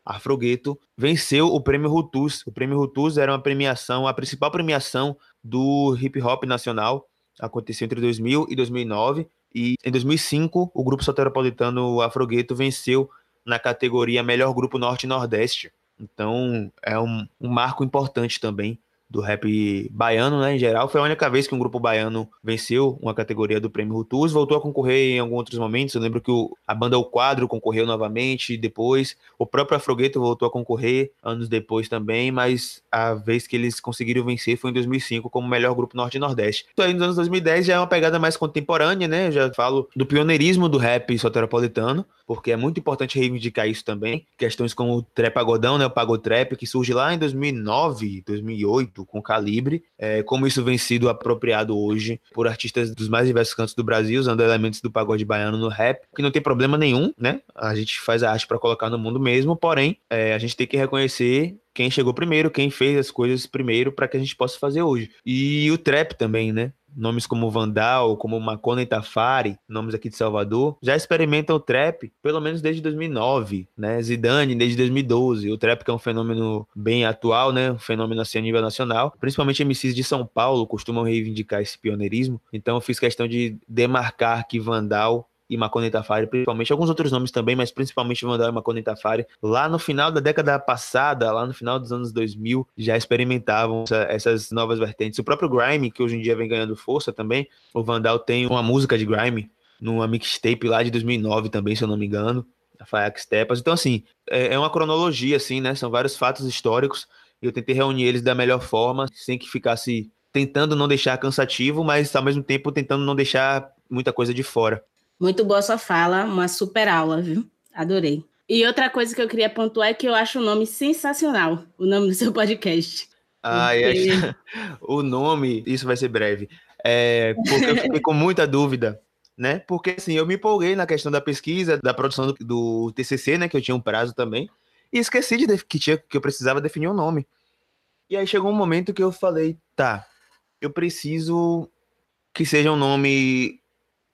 Afrogueto, venceu o prêmio Rutus. O prêmio Rutus era uma premiação, a principal premiação do hip hop nacional. Aconteceu entre 2000 e 2009. E em 2005, o grupo soteropolitano Afrogueto venceu na categoria Melhor Grupo Norte e Nordeste. Então, é um, um marco importante também do rap baiano, né, em geral. Foi a única vez que um grupo baiano venceu uma categoria do Prêmio Rutus, voltou a concorrer em alguns outros momentos. Eu lembro que o, a banda O Quadro concorreu novamente depois, o próprio Afrogueto voltou a concorrer anos depois também, mas a vez que eles conseguiram vencer foi em 2005 como melhor grupo norte e nordeste. Então aí nos anos 2010 já é uma pegada mais contemporânea, né? Eu já falo do pioneirismo do rap soteropolitano, porque é muito importante reivindicar isso também. Questões como o trap pagodão, né, o pagotrap, que surge lá em 2009, 2008, com Calibre, é, como isso vem sido apropriado hoje por artistas dos mais diversos cantos do Brasil, usando elementos do pagode baiano no rap, que não tem problema nenhum, né? A gente faz a arte para colocar no mundo mesmo, porém, é, a gente tem que reconhecer quem chegou primeiro, quem fez as coisas primeiro para que a gente possa fazer hoje. E o trap também, né? Nomes como Vandal, como Macona e Tafari, nomes aqui de Salvador, já experimentam o trap pelo menos desde 2009, né? Zidane desde 2012. O trap que é um fenômeno bem atual, né? Um fenômeno assim a nível nacional. Principalmente MCs de São Paulo costumam reivindicar esse pioneirismo. Então eu fiz questão de demarcar que Vandal e Maconei Tafari, principalmente, alguns outros nomes também, mas principalmente Vandal e Maconei Tafari, lá no final da década passada, lá no final dos anos 2000, já experimentavam essa, essas novas vertentes. O próprio Grime, que hoje em dia vem ganhando força também, o Vandal tem uma música de Grime, numa mixtape lá de 2009 também, se eu não me engano, a Fayax Tepas. Então, assim, é, é uma cronologia, assim, né? São vários fatos históricos e eu tentei reunir eles da melhor forma, sem que ficasse tentando não deixar cansativo, mas ao mesmo tempo tentando não deixar muita coisa de fora. Muito boa sua fala, uma super aula, viu? Adorei. E outra coisa que eu queria pontuar é que eu acho o nome sensacional, o nome do seu podcast. Ah, porque... o nome, isso vai ser breve. É, porque eu fiquei com muita dúvida, né? Porque assim, eu me empolguei na questão da pesquisa, da produção do, do TCC, né? Que eu tinha um prazo também, e esqueci de que, tinha, que eu precisava definir um nome. E aí chegou um momento que eu falei, tá, eu preciso que seja um nome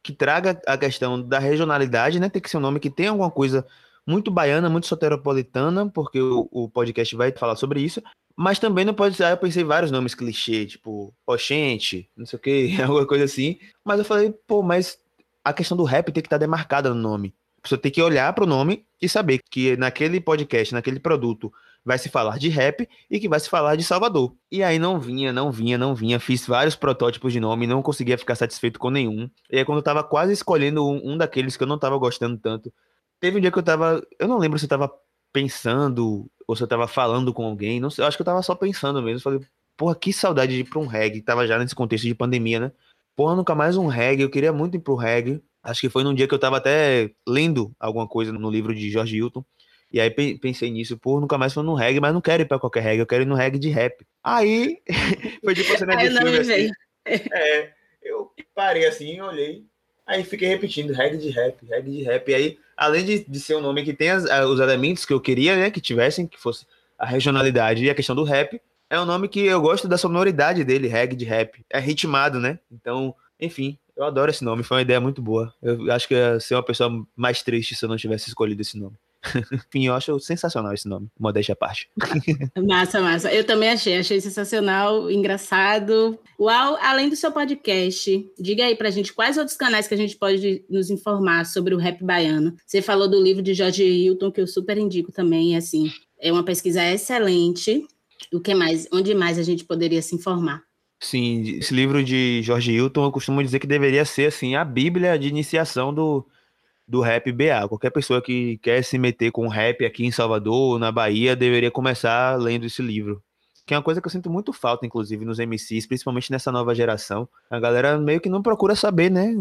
que traga a questão da regionalidade, né? Tem que ser um nome que tenha alguma coisa muito baiana, muito soteropolitana, porque o, o podcast vai falar sobre isso. Mas também não pode ser. Ah, eu pensei vários nomes clichê, tipo Oxente, não sei o que, alguma coisa assim. Mas eu falei, pô, mas a questão do rap tem que estar demarcada no nome. Pessoa tem que olhar para o nome e saber que naquele podcast, naquele produto, vai se falar de rap e que vai se falar de Salvador. E aí não vinha, não vinha, não vinha. Fiz vários protótipos de nome, não conseguia ficar satisfeito com nenhum. E aí quando eu tava quase escolhendo um, um daqueles que eu não tava gostando tanto, teve um dia que eu tava, eu não lembro se eu tava pensando ou se eu tava falando com alguém, não sei, eu acho que eu tava só pensando mesmo. Falei, porra, que saudade de ir pra um reggae. Tava já nesse contexto de pandemia, né? Porra, nunca mais um reggae. Eu queria muito ir pro reggae. Acho que foi num dia que eu tava até lendo alguma coisa no livro de Jorge Hilton. E aí pensei nisso, pô, nunca mais fui no reggae, mas não quero ir pra qualquer reggae, eu quero ir no reggae de rap. Aí, foi tipo cena de filme assim. É, eu parei assim, olhei, aí fiquei repetindo, reggae de rap, reggae de rap. E aí, além de, de ser um nome que tem as, os elementos que eu queria, né, que tivessem, que fosse a regionalidade e a questão do rap, é um nome que eu gosto da sonoridade dele, reggae de rap. É ritmado, né? Então, enfim, eu adoro esse nome, foi uma ideia muito boa. Eu acho que ia ser uma pessoa mais triste se eu não tivesse escolhido esse nome. Enfim, eu acho sensacional esse nome, modéstia à parte. massa, massa. Eu também achei, achei sensacional, engraçado. Uau, além do seu podcast, diga aí pra gente quais outros canais que a gente pode nos informar sobre o rap baiano. Você falou do livro de Jorge Hilton, que eu super indico também, assim, é uma pesquisa excelente. O que mais? Onde mais a gente poderia se informar? Sim, esse livro de Jorge Hilton, eu costumo dizer que deveria ser assim a bíblia de iniciação do do rap BA. Qualquer pessoa que quer se meter com rap aqui em Salvador, na Bahia, deveria começar lendo esse livro. Que é uma coisa que eu sinto muito falta, inclusive, nos MCs, principalmente nessa nova geração. A galera meio que não procura saber, né?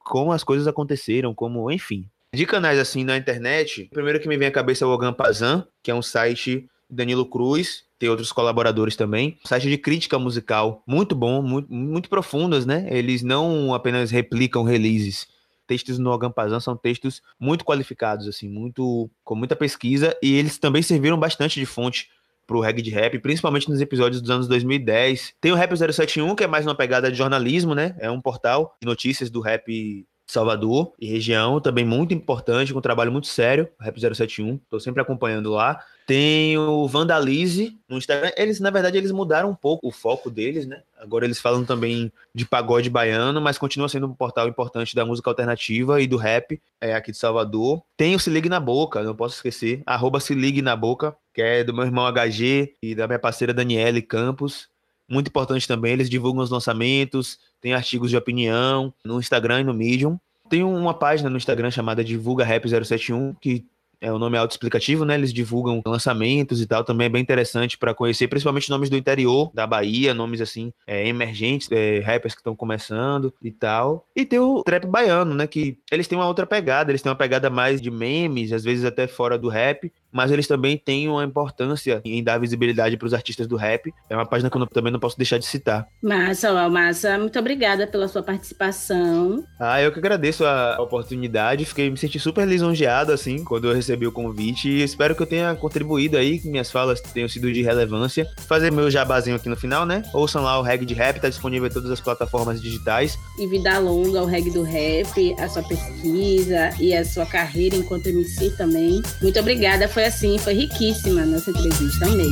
Como as coisas aconteceram, como, enfim. De canais assim na internet, o primeiro que me vem à cabeça é o Ogan Pazan, que é um site Danilo Cruz, tem outros colaboradores também. Site de crítica musical, muito bom, muito, muito profundas, né? Eles não apenas replicam releases, textos no Ogampazan são textos muito qualificados, assim, muito com muita pesquisa, e eles também serviram bastante de fonte pro reggae de rap, principalmente nos episódios dos anos 2010. Tem o Rap 071, que é mais uma pegada de jornalismo, né? É um portal de notícias do rap Salvador e região, também muito importante, com um trabalho muito sério, Rap 071, estou sempre acompanhando lá. Tem o Vandalize no Instagram. Eles, na verdade, eles mudaram um pouco o foco deles, né? Agora eles falam também de pagode baiano, mas continua sendo um portal importante da música alternativa e do rap é, aqui de Salvador. Tem o Se Ligue na Boca, não posso esquecer. Arroba Se Ligue na Boca, que é do meu irmão HG e da minha parceira Daniele Campos. muito importante também. Eles divulgam os lançamentos, tem artigos de opinião no Instagram e no Medium. Tem uma página no Instagram chamada Divulga Rap 071, que é o nome autoexplicativo, né? Eles divulgam lançamentos e tal, também é bem interessante para conhecer, principalmente nomes do interior da Bahia, nomes assim, é, emergentes, é, rappers que estão começando e tal. E tem o trap baiano, né? Que eles têm uma outra pegada, eles têm uma pegada mais de memes, às vezes até fora do rap, mas eles também têm uma importância em dar visibilidade para os artistas do rap. É uma página que eu também não posso deixar de citar. Massa, Massa, muito obrigada pela sua participação. Ah, eu que agradeço a oportunidade, fiquei me senti super lisonjeado assim quando eu recebi o convite e espero que eu tenha contribuído aí, que minhas falas tenham sido de relevância. Fazer meu jabazinho aqui no final, né? Ouçam lá o Reg de Rap, tá disponível em todas as plataformas digitais. E vida longa, o Reg do Rap, a sua pesquisa e a sua carreira enquanto MC também. Muito obrigada, foi assim, foi riquíssima a nossa entrevista, amei.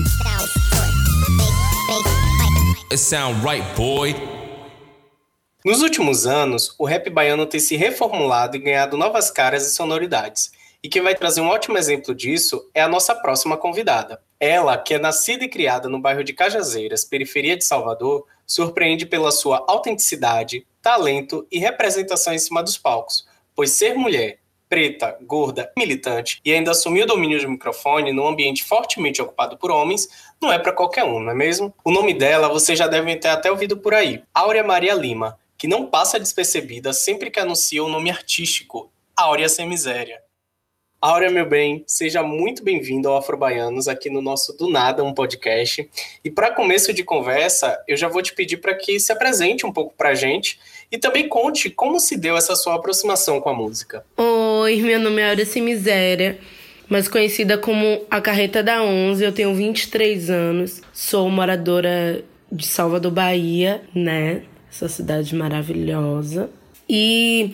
It sound right, boy. Nos últimos anos, o rap baiano tem se reformulado e ganhado novas caras e sonoridades. E quem vai trazer um ótimo exemplo disso é a nossa próxima convidada. Ela, que é nascida e criada no bairro de Cajazeiras, periferia de Salvador, surpreende pela sua autenticidade, talento e representação em cima dos palcos, pois ser mulher, preta, gorda, militante e ainda assumir o domínio do microfone num ambiente fortemente ocupado por homens não é para qualquer um, não é mesmo? O nome dela vocês já devem ter até ouvido por aí, Áurea Maria Lima, que não passa despercebida sempre que anuncia o nome artístico, Áurea Sem Miséria. Áurea, meu bem, seja muito bem-vindo ao Afrobaianos aqui no nosso Do Nada, um podcast. E para começo de conversa, eu já vou te pedir para que se apresente um pouco para gente e também conte como se deu essa sua aproximação com a música. Oi, meu nome é Sem Miséria, mais conhecida como a Carreta da Onze. Eu tenho 23 anos, sou moradora de Salvador, Bahia, né? Essa cidade maravilhosa. E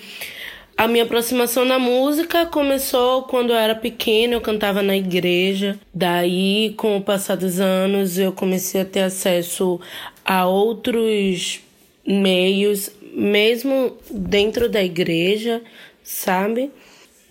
a minha aproximação na música começou quando eu era pequena, eu cantava na igreja. Daí, com o passar dos anos, eu comecei a ter acesso a outros meios, mesmo dentro da igreja, sabe?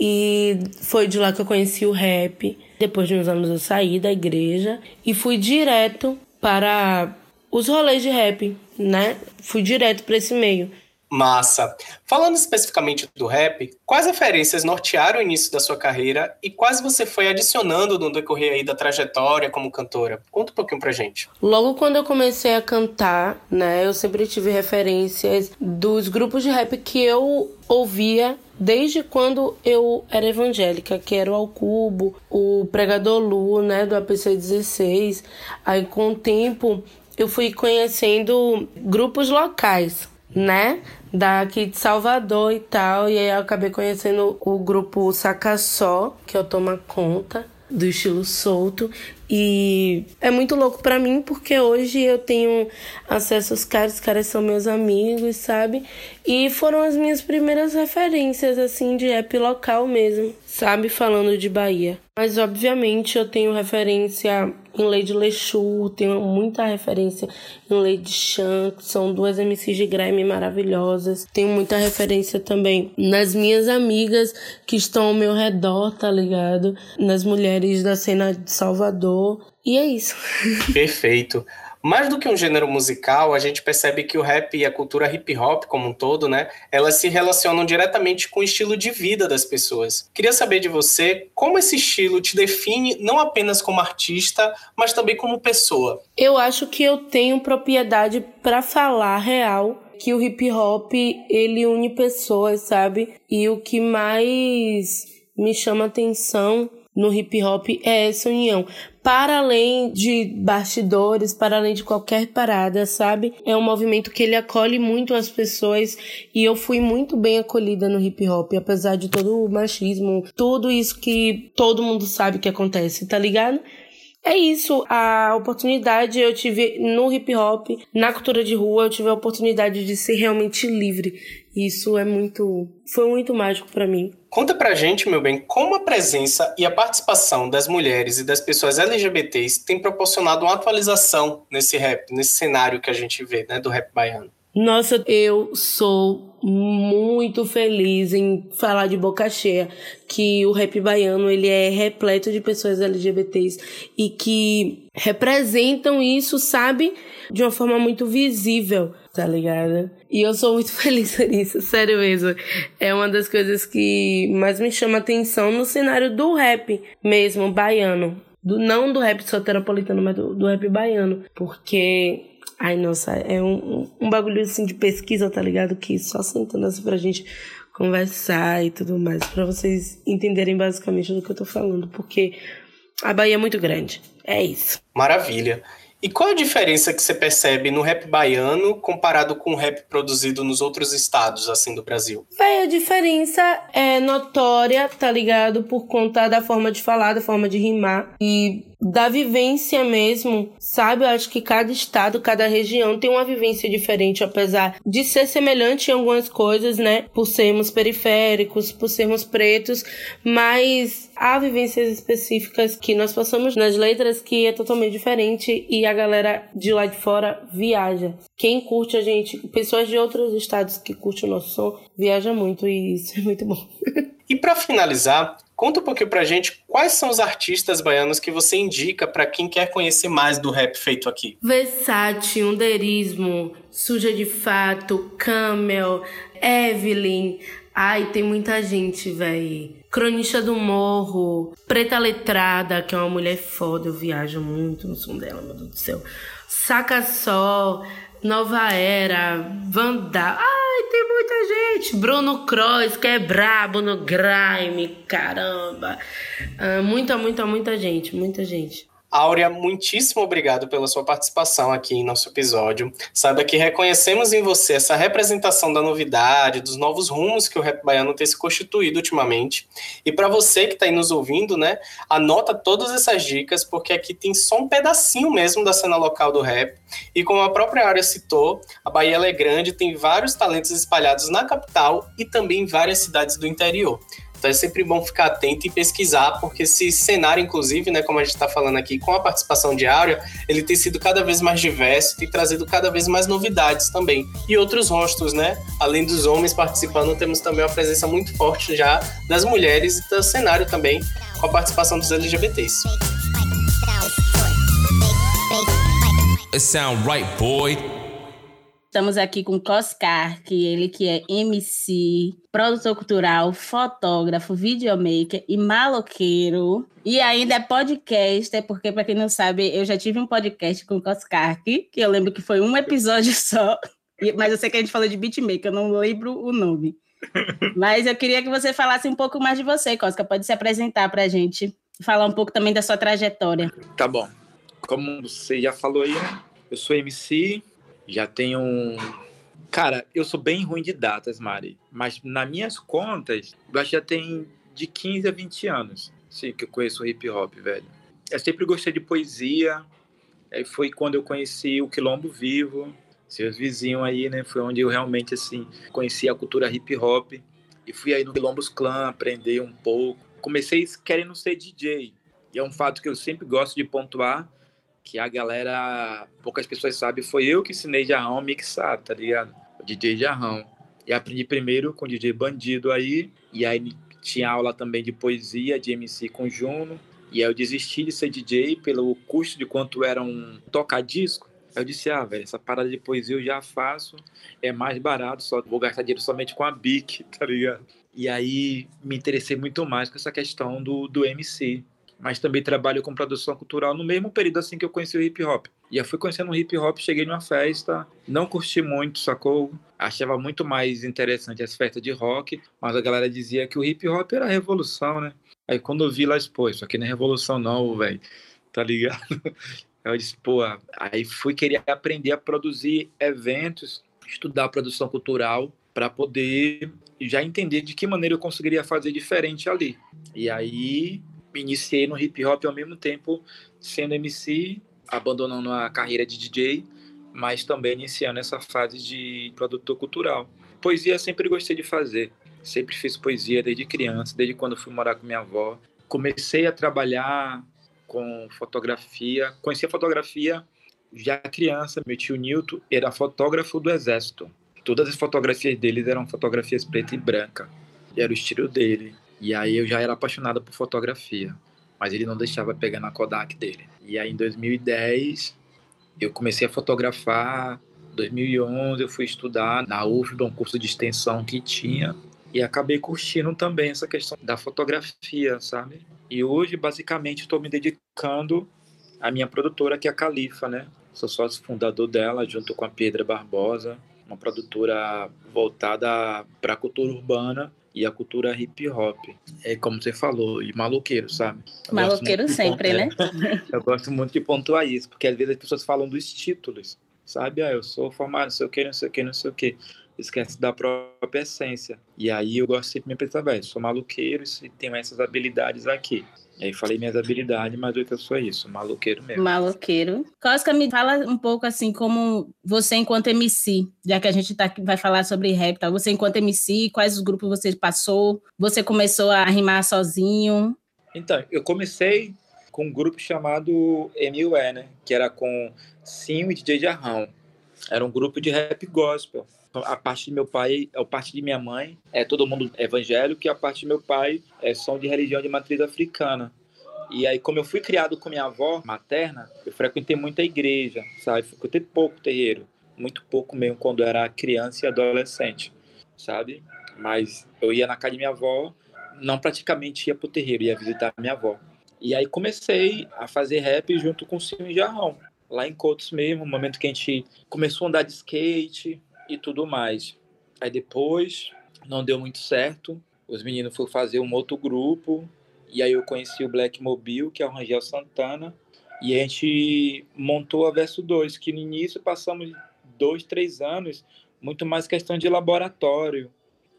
E foi de lá que eu conheci o rap. Depois de uns anos eu saí da igreja e fui direto para os rolês de rap, né? Fui direto para esse meio. Massa. Falando especificamente do rap, quais referências nortearam o início da sua carreira e quais você foi adicionando no decorrer aí da trajetória como cantora? Conta um pouquinho pra gente. Logo quando eu comecei a cantar, né, eu sempre tive referências dos grupos de rap que eu ouvia desde quando eu era evangélica, que era o Alcubo, o Pregador Lu, né, do APC 16. Aí com o tempo eu fui conhecendo grupos locais, né? Daqui de Salvador e tal. E aí eu acabei conhecendo o grupo Saca Só, que eu tomo conta do estilo solto. E é muito louco para mim porque hoje eu tenho acesso aos caras, os caras são meus amigos, sabe? E foram as minhas primeiras referências, assim, de rap local mesmo, sabe? Falando de Bahia. Mas, obviamente, eu tenho referência em Lady Lexu, tenho muita referência em Lady Chan, que são duas MCs de grime maravilhosas. Tenho muita referência também nas minhas amigas que estão ao meu redor, tá ligado? Nas mulheres da cena de Salvador. E é isso. Perfeito. Mais do que um gênero musical, a gente percebe que o rap e a cultura hip hop como um todo, né, elas se relacionam diretamente com o estilo de vida das pessoas. Queria saber de você como esse estilo te define não apenas como artista, mas também como pessoa. Eu acho que eu tenho propriedade para falar real que o hip hop ele une pessoas, sabe? E o que mais me chama atenção no hip hop é essa união para além de bastidores, para além de qualquer parada, sabe? É um movimento que ele acolhe muito as pessoas e eu fui muito bem acolhida no hip hop, apesar de todo o machismo, tudo isso que todo mundo sabe que acontece, tá ligado? É isso, a oportunidade eu tive no hip hop, na cultura de rua, eu tive a oportunidade de ser realmente livre. Isso é muito, foi muito mágico para mim. Conta pra gente, meu bem, como a presença e a participação das mulheres e das pessoas LGBTs tem proporcionado uma atualização nesse rap, nesse cenário que a gente vê, né, do rap baiano. Nossa, eu sou muito feliz em falar de boca cheia que o rap baiano ele é repleto de pessoas LGBTs e que representam isso, sabe, de uma forma muito visível, tá ligado? E eu sou muito feliz por isso, sério mesmo. É uma das coisas que mais me chama atenção no cenário do rap mesmo, baiano. Do, não do rap soteropolitano, mas do, do rap baiano. Porque Ai, nossa, é um, um bagulho assim de pesquisa, tá ligado? Que só sentando assim pra gente conversar e tudo mais, para vocês entenderem basicamente do que eu tô falando, porque a Bahia é muito grande. É isso. Maravilha. E qual a diferença que você percebe no rap baiano comparado com o rap produzido nos outros estados, assim, do Brasil? Véi, a diferença é notória, tá ligado? Por conta da forma de falar, da forma de rimar. E da vivência mesmo, sabe? Eu acho que cada estado, cada região tem uma vivência diferente, apesar de ser semelhante em algumas coisas, né? Por sermos periféricos, por sermos pretos, mas há vivências específicas que nós passamos nas letras que é totalmente diferente e a galera de lá de fora viaja. Quem curte a gente, pessoas de outros estados que curtem o nosso som, viaja muito e isso é muito bom. e para finalizar, Conta um pouquinho pra gente quais são os artistas baianos que você indica para quem quer conhecer mais do rap feito aqui. Versace, Underismo, Suja de Fato, Camel, Evelyn. Ai, tem muita gente, véi. Cronista do Morro, Preta Letrada, que é uma mulher foda, eu viajo muito no som dela, meu Deus do céu. Saca Só, Nova Era, Vandal. Ai, tem muita gente. Bruno Cross, que é brabo no grime, caramba. Ah, muita, muita, muita gente, muita gente. Áurea, muitíssimo obrigado pela sua participação aqui em nosso episódio. Saiba que reconhecemos em você essa representação da novidade, dos novos rumos que o rap baiano tem se constituído ultimamente. E para você que está aí nos ouvindo, né, anota todas essas dicas, porque aqui tem só um pedacinho mesmo da cena local do rap. E como a própria Áurea citou, a Bahia é grande, tem vários talentos espalhados na capital e também em várias cidades do interior. Então é sempre bom ficar atento e pesquisar, porque esse cenário, inclusive, né, como a gente está falando aqui, com a participação de Áurea, ele tem sido cada vez mais diverso, tem trazido cada vez mais novidades também. E outros rostos, né? Além dos homens participando, temos também uma presença muito forte já das mulheres e do cenário também, com a participação dos LGBTs. It sound right, boy. Estamos aqui com Coscar, que ele que é MC, produtor cultural, fotógrafo, videomaker e maloqueiro. E ainda é podcaster, porque para quem não sabe, eu já tive um podcast com Coscar, que eu lembro que foi um episódio só. Mas eu sei que a gente falou de beatmaker, eu não lembro o nome. Mas eu queria que você falasse um pouco mais de você, Cosca. Pode se apresentar para a gente, falar um pouco também da sua trajetória. Tá bom. Como você já falou aí, né? eu sou MC, já tenho um. Cara, eu sou bem ruim de datas, Mari. Mas nas minhas contas, eu já tem de 15 a 20 anos. Sim, que eu conheço hip hop, velho. Eu sempre gostei de poesia. Foi quando eu conheci o Quilombo Vivo, seus vizinhos aí, né? Foi onde eu realmente, assim, conheci a cultura hip hop. E fui aí no Quilombos Clã aprender um pouco. Comecei querendo ser DJ. E é um fato que eu sempre gosto de pontuar, que a galera, poucas pessoas sabem, foi eu que ensinei Jarrão a mixar, tá ligado? O DJ Jarrão. E aprendi primeiro com o DJ Bandido aí, e aí tinha aula também de poesia, de MC com Juno. E aí eu desisti de ser DJ pelo custo de quanto era um toca-disco. Eu disse, ah, velho, essa parada de poesia eu já faço, é mais barato, só vou gastar dinheiro somente com a BIC, tá ligado? E aí me interessei muito mais com essa questão do, do MC mas também trabalho com produção cultural no mesmo período assim que eu conheci o hip hop. E eu fui conhecendo o hip hop, cheguei numa festa, não curti muito, sacou? Achava muito mais interessante as festas de rock, mas a galera dizia que o hip hop era revolução, né? Aí quando eu vi lá, pô, isso aqui não é revolução não, velho, tá ligado? Eu disse, pô, aí fui querer aprender a produzir eventos, estudar produção cultural, para poder já entender de que maneira eu conseguiria fazer diferente ali. E aí me iniciei no hip hop ao mesmo tempo sendo MC, abandonando a carreira de DJ, mas também iniciando essa fase de produtor cultural. Poesia sempre gostei de fazer, sempre fiz poesia desde criança, desde quando fui morar com minha avó. Comecei a trabalhar com fotografia, conheci a fotografia já criança, meu tio Nilton era fotógrafo do exército. Todas as fotografias dele eram fotografias preta e branca. Era o estilo dele. E aí eu já era apaixonado por fotografia, mas ele não deixava pegar na Kodak dele. E aí em 2010 eu comecei a fotografar. 2011 eu fui estudar na UFBA, um curso de extensão que tinha e acabei curtindo também essa questão da fotografia, sabe? E hoje basicamente estou me dedicando à minha produtora que é a Califa, né? Sou sócio fundador dela junto com a Pedra Barbosa, uma produtora voltada para a cultura urbana e a cultura hip hop. É como você falou, e maloqueiro, sabe? Eu maloqueiro sempre, né? eu gosto muito de pontuar isso, porque às vezes as pessoas falam dos títulos, sabe? Ah, eu sou formado, não sei o que, não sei o que, não sei o que. Esquece da própria essência. E aí eu gosto sempre de me pensar, velho, sou maloqueiro e tenho essas habilidades aqui. E aí falei minhas habilidades, mas eu sou isso, maloqueiro mesmo. Maloqueiro. Cosca, me fala um pouco assim, como você enquanto MC, já que a gente tá, vai falar sobre rap, tá? você enquanto MC, quais os grupos você passou? Você começou a rimar sozinho? Então, eu comecei com um grupo chamado MUE, né? Que era com Sim e DJ Jarrão. Era um grupo de rap gospel. A parte de meu pai, a parte de minha mãe é todo mundo evangélico e a parte de meu pai é são de religião de matriz africana. E aí, como eu fui criado com minha avó materna, eu frequentei muita igreja, sabe? Frequentei pouco terreiro, muito pouco mesmo quando era criança e adolescente, sabe? Mas eu ia na casa de minha avó, não praticamente ia pro terreiro, ia visitar minha avó. E aí comecei a fazer rap junto com o Silvio Jarrão, lá em Cotos mesmo, no momento que a gente começou a andar de skate, e tudo mais. Aí depois não deu muito certo, os meninos foram fazer um outro grupo, e aí eu conheci o Black Mobile, que é o Rangel Santana, e a gente montou a Verso 2, que no início passamos dois, três anos, muito mais questão de laboratório,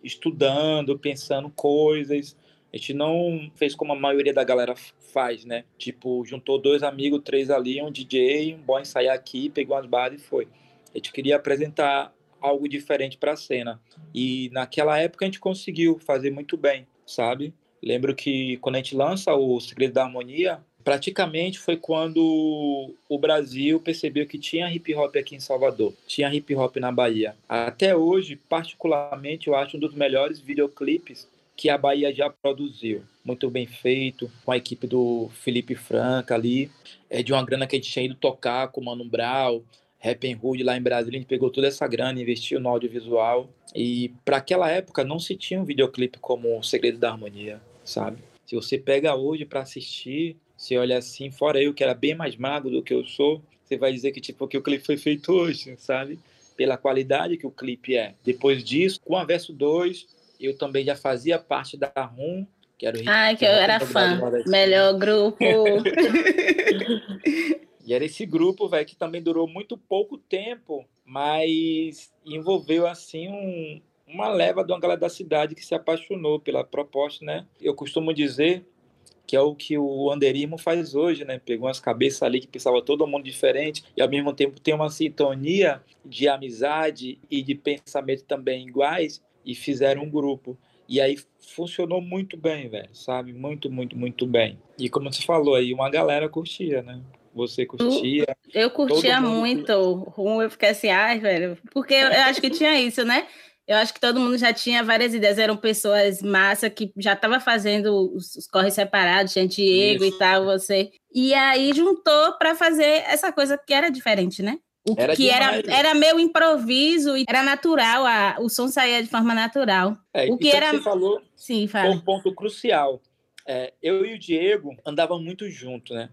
estudando, pensando coisas. A gente não fez como a maioria da galera faz, né? Tipo, juntou dois amigos, três ali, um DJ, um bom ensaiar aqui, pegou as barras e foi. A gente queria apresentar algo diferente para a cena. E naquela época a gente conseguiu fazer muito bem, sabe? Lembro que quando a gente lança o Segredo da Harmonia, praticamente foi quando o Brasil percebeu que tinha hip hop aqui em Salvador, tinha hip hop na Bahia. Até hoje, particularmente, eu acho um dos melhores videoclipes que a Bahia já produziu. Muito bem feito, com a equipe do Felipe Franca ali. É de uma grana que a gente tinha ido tocar com o Mano Brown, Happy Hood lá em Brasília, a gente pegou toda essa grana, investiu no audiovisual. E para aquela época não se tinha um videoclipe como O Segredo da Harmonia, sabe? Se você pega hoje para assistir, você olha assim, fora eu que era bem mais magro do que eu sou, você vai dizer que tipo que o clipe foi feito hoje, sabe? Pela qualidade que o clipe é. Depois disso, com a Verso 2, eu também já fazia parte da RUM, que era o Ai, que eu era fã. Melhor grupo. E era esse grupo, velho, que também durou muito pouco tempo, mas envolveu, assim, um, uma leva de uma galera da cidade que se apaixonou pela proposta, né? Eu costumo dizer que é o que o anderismo faz hoje, né? Pegou umas cabeças ali que pensava todo mundo diferente e ao mesmo tempo tem uma sintonia de amizade e de pensamento também iguais e fizeram um grupo. E aí funcionou muito bem, velho, sabe? Muito, muito, muito bem. E como você falou aí, uma galera curtia, né? Você curtia? Eu curtia muito. Eu fiquei assim, ai, velho. Porque eu, eu acho que tinha isso, né? Eu acho que todo mundo já tinha várias ideias, eram pessoas massa que já estava fazendo os, os, corres separados, tinha Diego e tal, você. E aí juntou para fazer essa coisa que era diferente, né? O era que era, era meu improviso e era natural, a, o som saía de forma natural. É, o que era. Você falou Sim, fala. um ponto crucial. É, eu e o Diego andavam muito junto, né?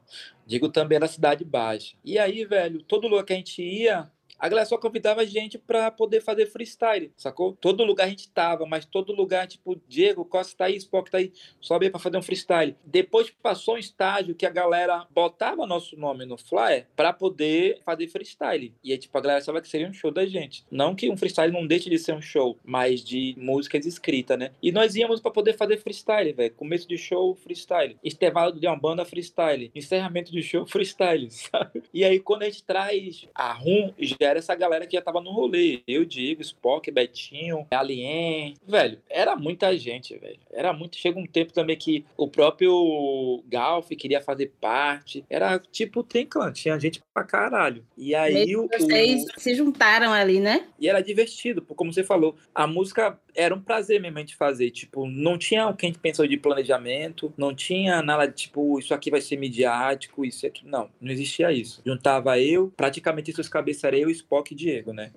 Digo também era cidade baixa. E aí, velho, todo lugar que a gente ia, a galera só convidava a gente para poder fazer freestyle, sacou? Todo lugar a gente tava, mas todo lugar, tipo, Diego, Costa tá aí, Spock tá aí, sobe aí pra fazer um freestyle. Depois passou um estágio que a galera botava nosso nome no flyer para poder fazer freestyle. E aí, tipo, a galera sabia que seria um show da gente. Não que um freestyle não deixe de ser um show, mas de músicas escritas, né? E nós íamos para poder fazer freestyle, velho. Começo de show, freestyle. Intervalo de uma banda, freestyle. Encerramento de show, freestyle, sabe? E aí, quando a gente traz a RUM, já era essa galera que já tava no rolê. Eu, Diego, Spock, Betinho, Alien. Velho, era muita gente, velho. Era muito. Chega um tempo também que o próprio Galf queria fazer parte. Era tipo tem clã, tinha gente pra caralho. E aí o. Vocês o... se juntaram ali, né? E era divertido, como você falou. A música era um prazer mesmo de fazer. Tipo, não tinha o que a gente pensou de planejamento, não tinha nada de tipo, isso aqui vai ser midiático, isso aqui. Não, não existia isso. Juntava eu, praticamente seus cabeças era eu, Spock e Diego, né?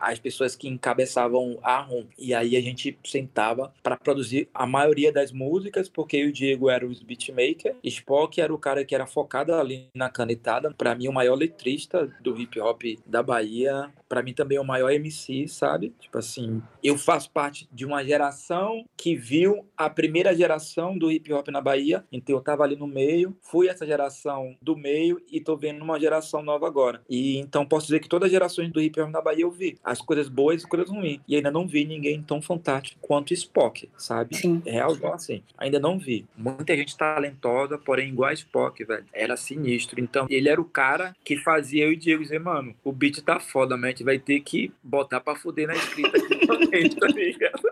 As pessoas que encabeçavam a ROM. E aí a gente sentava para produzir a maioria das músicas, porque o Diego era o beatmaker, Spock era o cara que era focado ali na canetada. Para mim, o maior letrista do hip hop da Bahia. Para mim também é o maior MC, sabe? Tipo assim, eu faço parte de uma geração que viu a primeira geração do hip hop na Bahia, então eu tava ali no meio, fui essa geração do meio e tô vendo uma geração nova agora. E então posso dizer que todas as gerações do hip hop na Bahia eu vi, as coisas boas e as coisas ruins. E ainda não vi ninguém tão fantástico quanto Spock, sabe? Sim. É real assim. Ainda não vi. Muita gente talentosa, porém igual a Spock, velho. Era sinistro. Então, ele era o cara que fazia eu e Diego dizer, mano, o beat tá foda, a gente vai ter que botar pra fuder na escrita aqui também, tá ligado?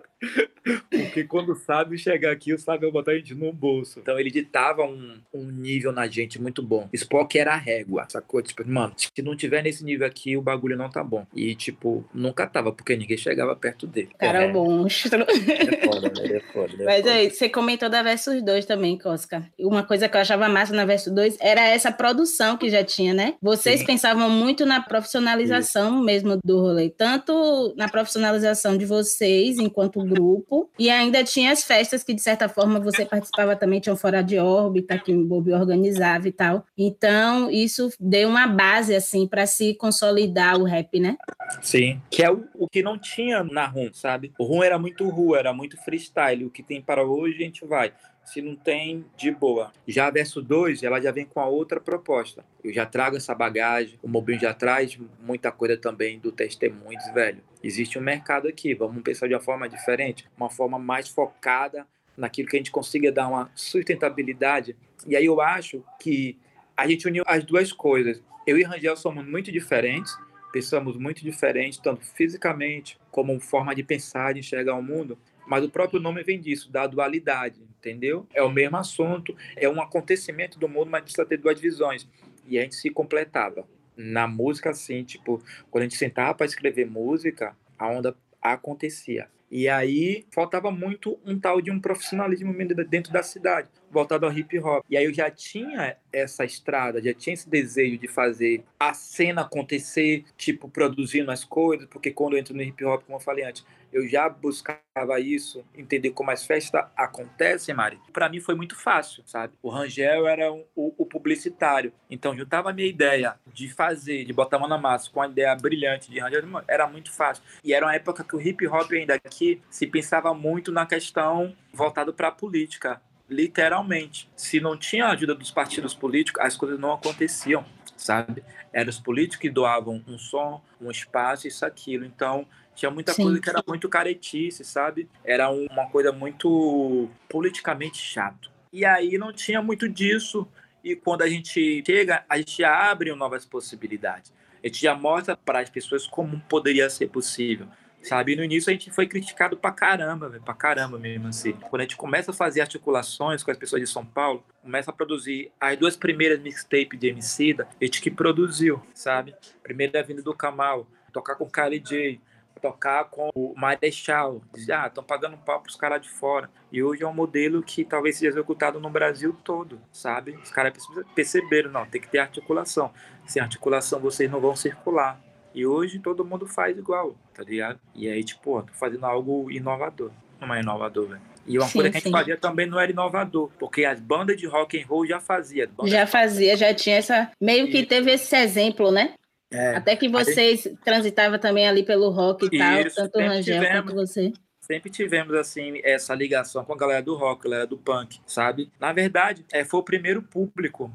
Porque quando o sábio chegar aqui, o sábio vai botar a gente no bolso. Então ele ditava um, um nível na gente muito bom. Spock era a régua, sacou? Tipo, mano, se não tiver nesse nível aqui, o bagulho não tá bom. E, tipo, nunca tava, porque ninguém chegava perto dele. Cara, é. monstro. É foda, né? Ele é foda. É Mas aí, você comentou da Versus 2 também, Cosca. Uma coisa que eu achava massa na Versus 2 era essa produção que já tinha, né? Vocês Sim. pensavam muito na profissionalização Isso. mesmo do rolê. Tanto na profissionalização de vocês, enquanto grupo, e ainda tinha as festas que, de certa forma, você participava também, tinham fora de órbita, que o Bob organizava e tal. Então, isso deu uma base, assim, para se consolidar o rap, né? Sim, que é o, o que não tinha na RUM, sabe? O RUM era muito rua, era muito freestyle. O que tem para hoje, a gente vai se não tem, de boa. Já a verso 2, ela já vem com a outra proposta. Eu já trago essa bagagem, o Mobinho já traz muita coisa também do testemunhos, velho. Existe um mercado aqui, vamos pensar de uma forma diferente, uma forma mais focada naquilo que a gente consiga dar uma sustentabilidade. E aí eu acho que a gente uniu as duas coisas. Eu e Rangel somos muito diferentes, pensamos muito diferentes, tanto fisicamente como forma de pensar, de enxergar o mundo, mas o próprio nome vem disso, da dualidade, entendeu? É o mesmo assunto, é um acontecimento do mundo, mas precisa ter duas visões. E a gente se completava. Na música, assim, tipo, quando a gente sentava para escrever música, a onda acontecia. E aí faltava muito um tal de um profissionalismo dentro da cidade, voltado ao hip hop. E aí eu já tinha essa estrada, já tinha esse desejo de fazer a cena acontecer, tipo, produzindo as coisas, porque quando eu entro no hip hop, como eu falei antes, eu já buscava isso, entender como as festas acontecem, Mari. Para mim foi muito fácil, sabe? O Rangel era um, o, o, publicitário, então juntava a minha ideia de fazer, de botar a mão na massa com a ideia brilhante de Rangel, era muito fácil. E era uma época que o hip hop ainda aqui se pensava muito na questão voltada para a política, literalmente. Se não tinha a ajuda dos partidos políticos, as coisas não aconteciam, sabe? Eram os políticos que doavam um som, um espaço, isso, aquilo. Então, tinha muita Sim. coisa que era muito caretice, sabe? Era uma coisa muito politicamente chato. E aí não tinha muito disso. E quando a gente chega, a gente abre novas possibilidades. A gente já mostra para as pessoas como poderia ser possível sabe? E no início a gente foi criticado pra caramba, véio, pra caramba mesmo, assim. Quando a gente começa a fazer articulações com as pessoas de São Paulo, começa a produzir as duas primeiras mixtapes de Emicida, a gente que produziu, sabe? Primeiro é vindo do Kamal, tocar com o Kali J, tocar com o Marechal. Ah, estão pagando pau pros caras de fora. E hoje é um modelo que talvez seja executado no Brasil todo, sabe? Os caras perceberam, não, tem que ter articulação. Sem articulação vocês não vão circular. E hoje todo mundo faz igual, tá ligado? E aí, tipo, tô fazendo algo inovador. Não é inovador, velho. E uma sim, coisa que a gente fazia também não era inovador, porque as bandas de rock and roll já faziam. Já fazia, já tinha essa. Meio que teve esse exemplo, né? É, Até que vocês gente... transitavam também ali pelo rock e tal, tanto o Rangel tivemos, quanto você. Sempre tivemos, assim, essa ligação com a galera do rock, a galera do punk, sabe? Na verdade, é, foi o primeiro público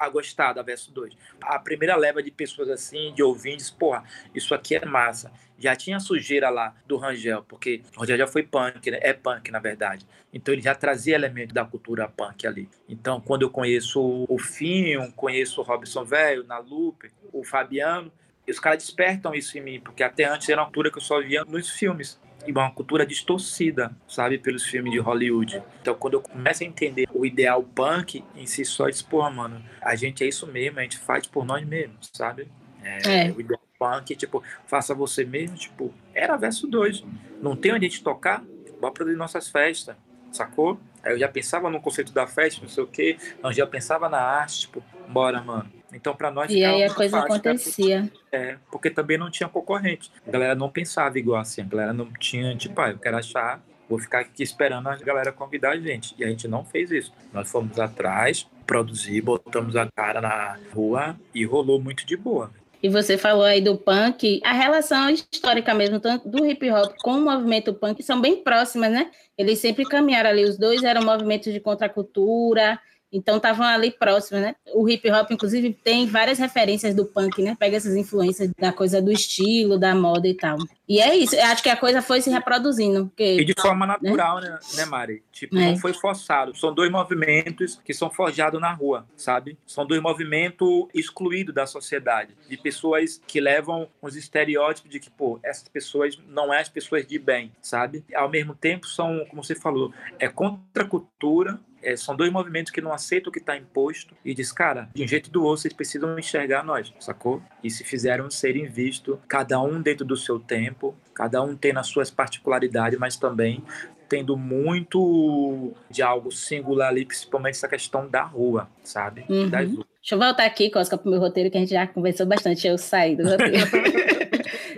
a gostar da Verso 2. A primeira leva de pessoas assim, de ouvintes, porra, isso aqui é massa. Já tinha sujeira lá do Rangel, porque o Rangel já foi punk, né? É punk, na verdade. Então ele já trazia elementos da cultura punk ali. Então, quando eu conheço o Finho, conheço o Robson Velho, na Lupe, o Fabiano, os caras despertam isso em mim, porque até antes era uma cultura que eu só via nos filmes. E uma cultura distorcida, sabe, pelos filmes de Hollywood. Então, quando eu começo a entender o ideal punk em si só, eu disse, porra, mano, a gente é isso mesmo, a gente faz por nós mesmos, sabe? É, é. O ideal punk, tipo, faça você mesmo, tipo, era verso 2. Não tem onde a gente tocar, bora produzir nossas festas, sacou? Aí eu já pensava no conceito da festa, não sei o quê, eu já pensava na arte, tipo, bora, mano. Então, para nós. E aí a coisa fácil, acontecia. É, porque também não tinha concorrente. A galera não pensava igual assim. A galera não tinha, tipo, ah, eu quero achar, vou ficar aqui esperando a galera convidar a gente. E a gente não fez isso. Nós fomos atrás, produzir, botamos a cara na rua e rolou muito de boa. E você falou aí do punk, a relação histórica mesmo, tanto do hip hop com o movimento punk, são bem próximas, né? Eles sempre caminharam ali, os dois eram movimentos de contracultura, então estavam ali próximos, né? O hip hop, inclusive, tem várias referências do punk, né? Pega essas influências da coisa do estilo, da moda e tal. E é isso, eu acho que a coisa foi se reproduzindo. Porque, e de forma né? natural, né, né Mari? Tipo, é. não foi forçado. São dois movimentos que são forjados na rua, sabe? São dois movimentos excluídos da sociedade. De pessoas que levam os estereótipos de que, pô, essas pessoas não são as pessoas de bem, sabe? Ao mesmo tempo, são, como você falou, é contra a cultura, é, são dois movimentos que não aceitam o que está imposto e diz, cara, de um jeito ou do outro, vocês precisam enxergar nós, sacou? E se fizeram serem vistos, cada um dentro do seu tempo, cada um tem as suas particularidades, mas também tendo muito de algo singular ali, principalmente essa questão da rua, sabe? Uhum. Deixa eu voltar aqui, Cosca, para o meu roteiro, que a gente já conversou bastante, eu saí do roteiro.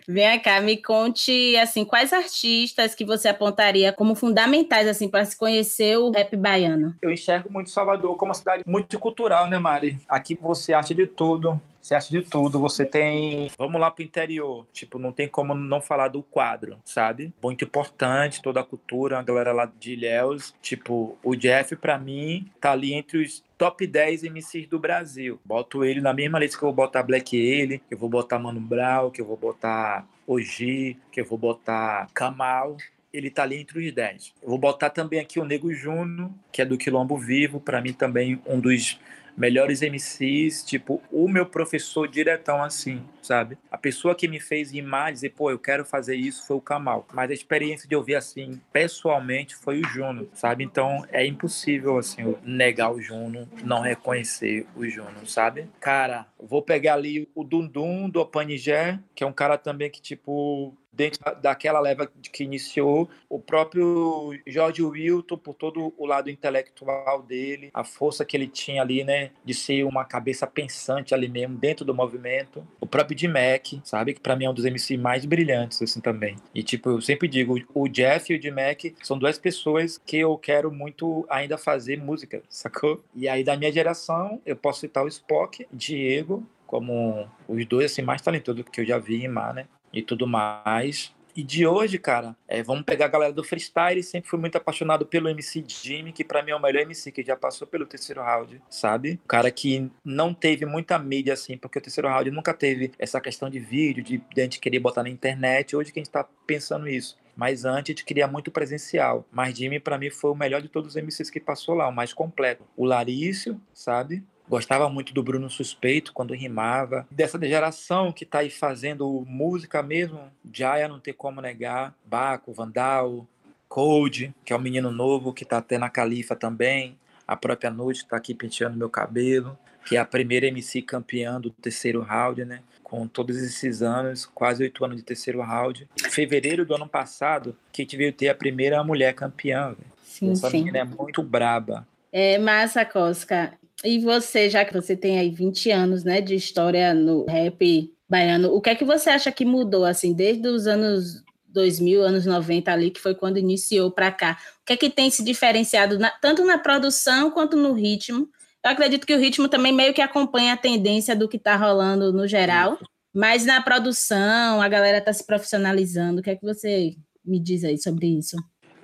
Vem cá, me conte assim, quais artistas que você apontaria como fundamentais assim para se conhecer o rap baiano? Eu enxergo muito Salvador como uma cidade multicultural, né, Mari? Aqui você acha de tudo. Você acha de tudo, você tem. Vamos lá pro interior. Tipo, não tem como não falar do quadro, sabe? Muito importante, toda a cultura, a galera lá de Ilhéus. Tipo, o Jeff, para mim, tá ali entre os top 10 MCs do Brasil. Boto ele na mesma lista que eu vou botar Black ele, que eu vou botar Mano Brown, que eu vou botar Oji, que eu vou botar Kamal ele tá ali entre os 10. Eu vou botar também aqui o Nego Juno, que é do Quilombo Vivo, para mim também um dos melhores MCs, tipo, o meu professor diretão assim, sabe? A pessoa que me fez rimar, dizer, pô, eu quero fazer isso, foi o Kamal. Mas a experiência de ouvir assim, pessoalmente, foi o Juno, sabe? Então é impossível, assim, negar o Juno, não reconhecer o Juno, sabe? Cara, vou pegar ali o Dundum do Opanigé, que é um cara também que, tipo, dentro daquela leva que iniciou, o próprio George Wilton, por todo o lado intelectual dele, a força que ele tinha ali, né, de ser uma cabeça pensante ali mesmo, dentro do movimento. O próprio Jim Mac, sabe, que para mim é um dos MC mais brilhantes, assim, também. E, tipo, eu sempre digo, o Jeff e o Jim Mac são duas pessoas que eu quero muito ainda fazer música, sacou? E aí, da minha geração, eu posso citar o Spock, Diego, como os dois, assim, mais talentosos que eu já vi em Mar, né? e tudo mais. E de hoje, cara, é, vamos pegar a galera do freestyle. Sempre fui muito apaixonado pelo MC Jimmy, que para mim é o melhor MC que já passou pelo terceiro round, sabe? O cara que não teve muita mídia assim, porque o terceiro round nunca teve essa questão de vídeo, de, de a gente querer botar na internet. Hoje que a gente tá pensando isso. Mas antes a gente queria muito presencial. Mas Jimmy, para mim, foi o melhor de todos os MCs que passou lá, o mais completo. O Larício, sabe? Gostava muito do Bruno Suspeito quando rimava. Dessa geração que está aí fazendo música mesmo, Jaya não tem como negar, Baco, Vandal, Code, que é um menino novo que está até na Califa também. A própria Noite está aqui penteando meu cabelo, que é a primeira MC campeã do terceiro round, né? Com todos esses anos, quase oito anos de terceiro round. Em fevereiro do ano passado, que a gente veio ter a primeira mulher campeã. Sim, Essa sim. menina é muito braba. É massa, Cosca. E você, já que você tem aí 20 anos, né, de história no rap baiano, o que é que você acha que mudou, assim, desde os anos 2000, anos 90 ali, que foi quando iniciou para cá? O que é que tem se diferenciado, na, tanto na produção quanto no ritmo? Eu acredito que o ritmo também meio que acompanha a tendência do que está rolando no geral, mas na produção, a galera está se profissionalizando. O que é que você me diz aí sobre isso?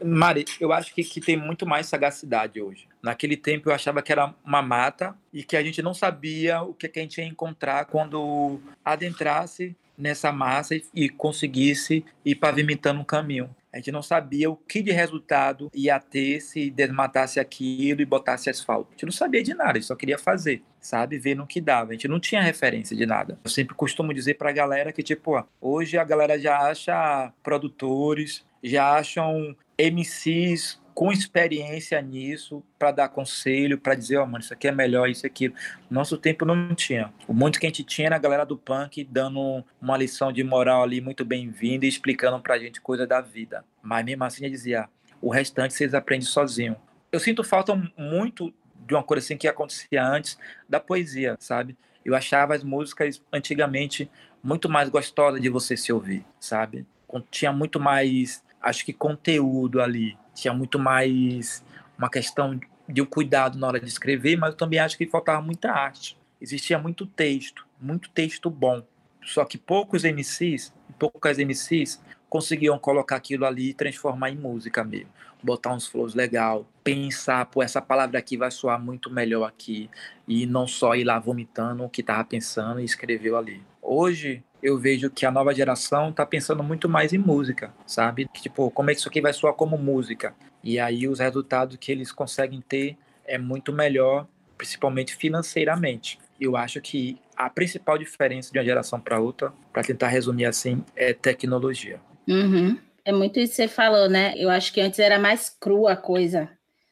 Mari, eu acho que, que tem muito mais sagacidade hoje. Naquele tempo eu achava que era uma mata e que a gente não sabia o que, que a gente ia encontrar quando adentrasse nessa massa e, conseguisse ir pavimentando um caminho. A gente não sabia o que de resultado ia ter se desmatasse aquilo e botasse asfalto. A gente não sabia de nada, a gente só queria fazer, sabe? Ver no que dava. A gente não tinha referência de nada. Eu sempre costumo dizer pra galera que, tipo, ó, hoje a galera já acha produtores, já acham MCs com experiência nisso para dar conselho, para dizer, ó, oh, mano, isso aqui é melhor, isso aqui. Nosso tempo não tinha. O muito que a gente tinha era a galera do punk dando uma lição de moral ali muito bem-vinda e explicando pra gente coisa da vida. Mas mesmo assim ele dizia, o restante vocês aprendem sozinho. Eu sinto falta muito de uma coisa assim que acontecia antes da poesia, sabe? Eu achava as músicas antigamente muito mais gostosas de você se ouvir, sabe? Tinha muito mais, acho que conteúdo ali, tinha muito mais uma questão de um cuidado na hora de escrever, mas eu também acho que faltava muita arte. Existia muito texto, muito texto bom. Só que poucos MCs, poucas MCs conseguiam colocar aquilo ali e transformar em música mesmo. Botar uns flows legal, pensar, pô, essa palavra aqui vai soar muito melhor aqui. E não só ir lá vomitando o que tava pensando e escreveu ali. Hoje, eu vejo que a nova geração está pensando muito mais em música, sabe? Tipo, como é que isso aqui vai soar como música? E aí os resultados que eles conseguem ter é muito melhor, principalmente financeiramente. Eu acho que a principal diferença de uma geração para outra, para tentar resumir assim, é tecnologia. Uhum. É muito isso que você falou, né? Eu acho que antes era mais crua a coisa.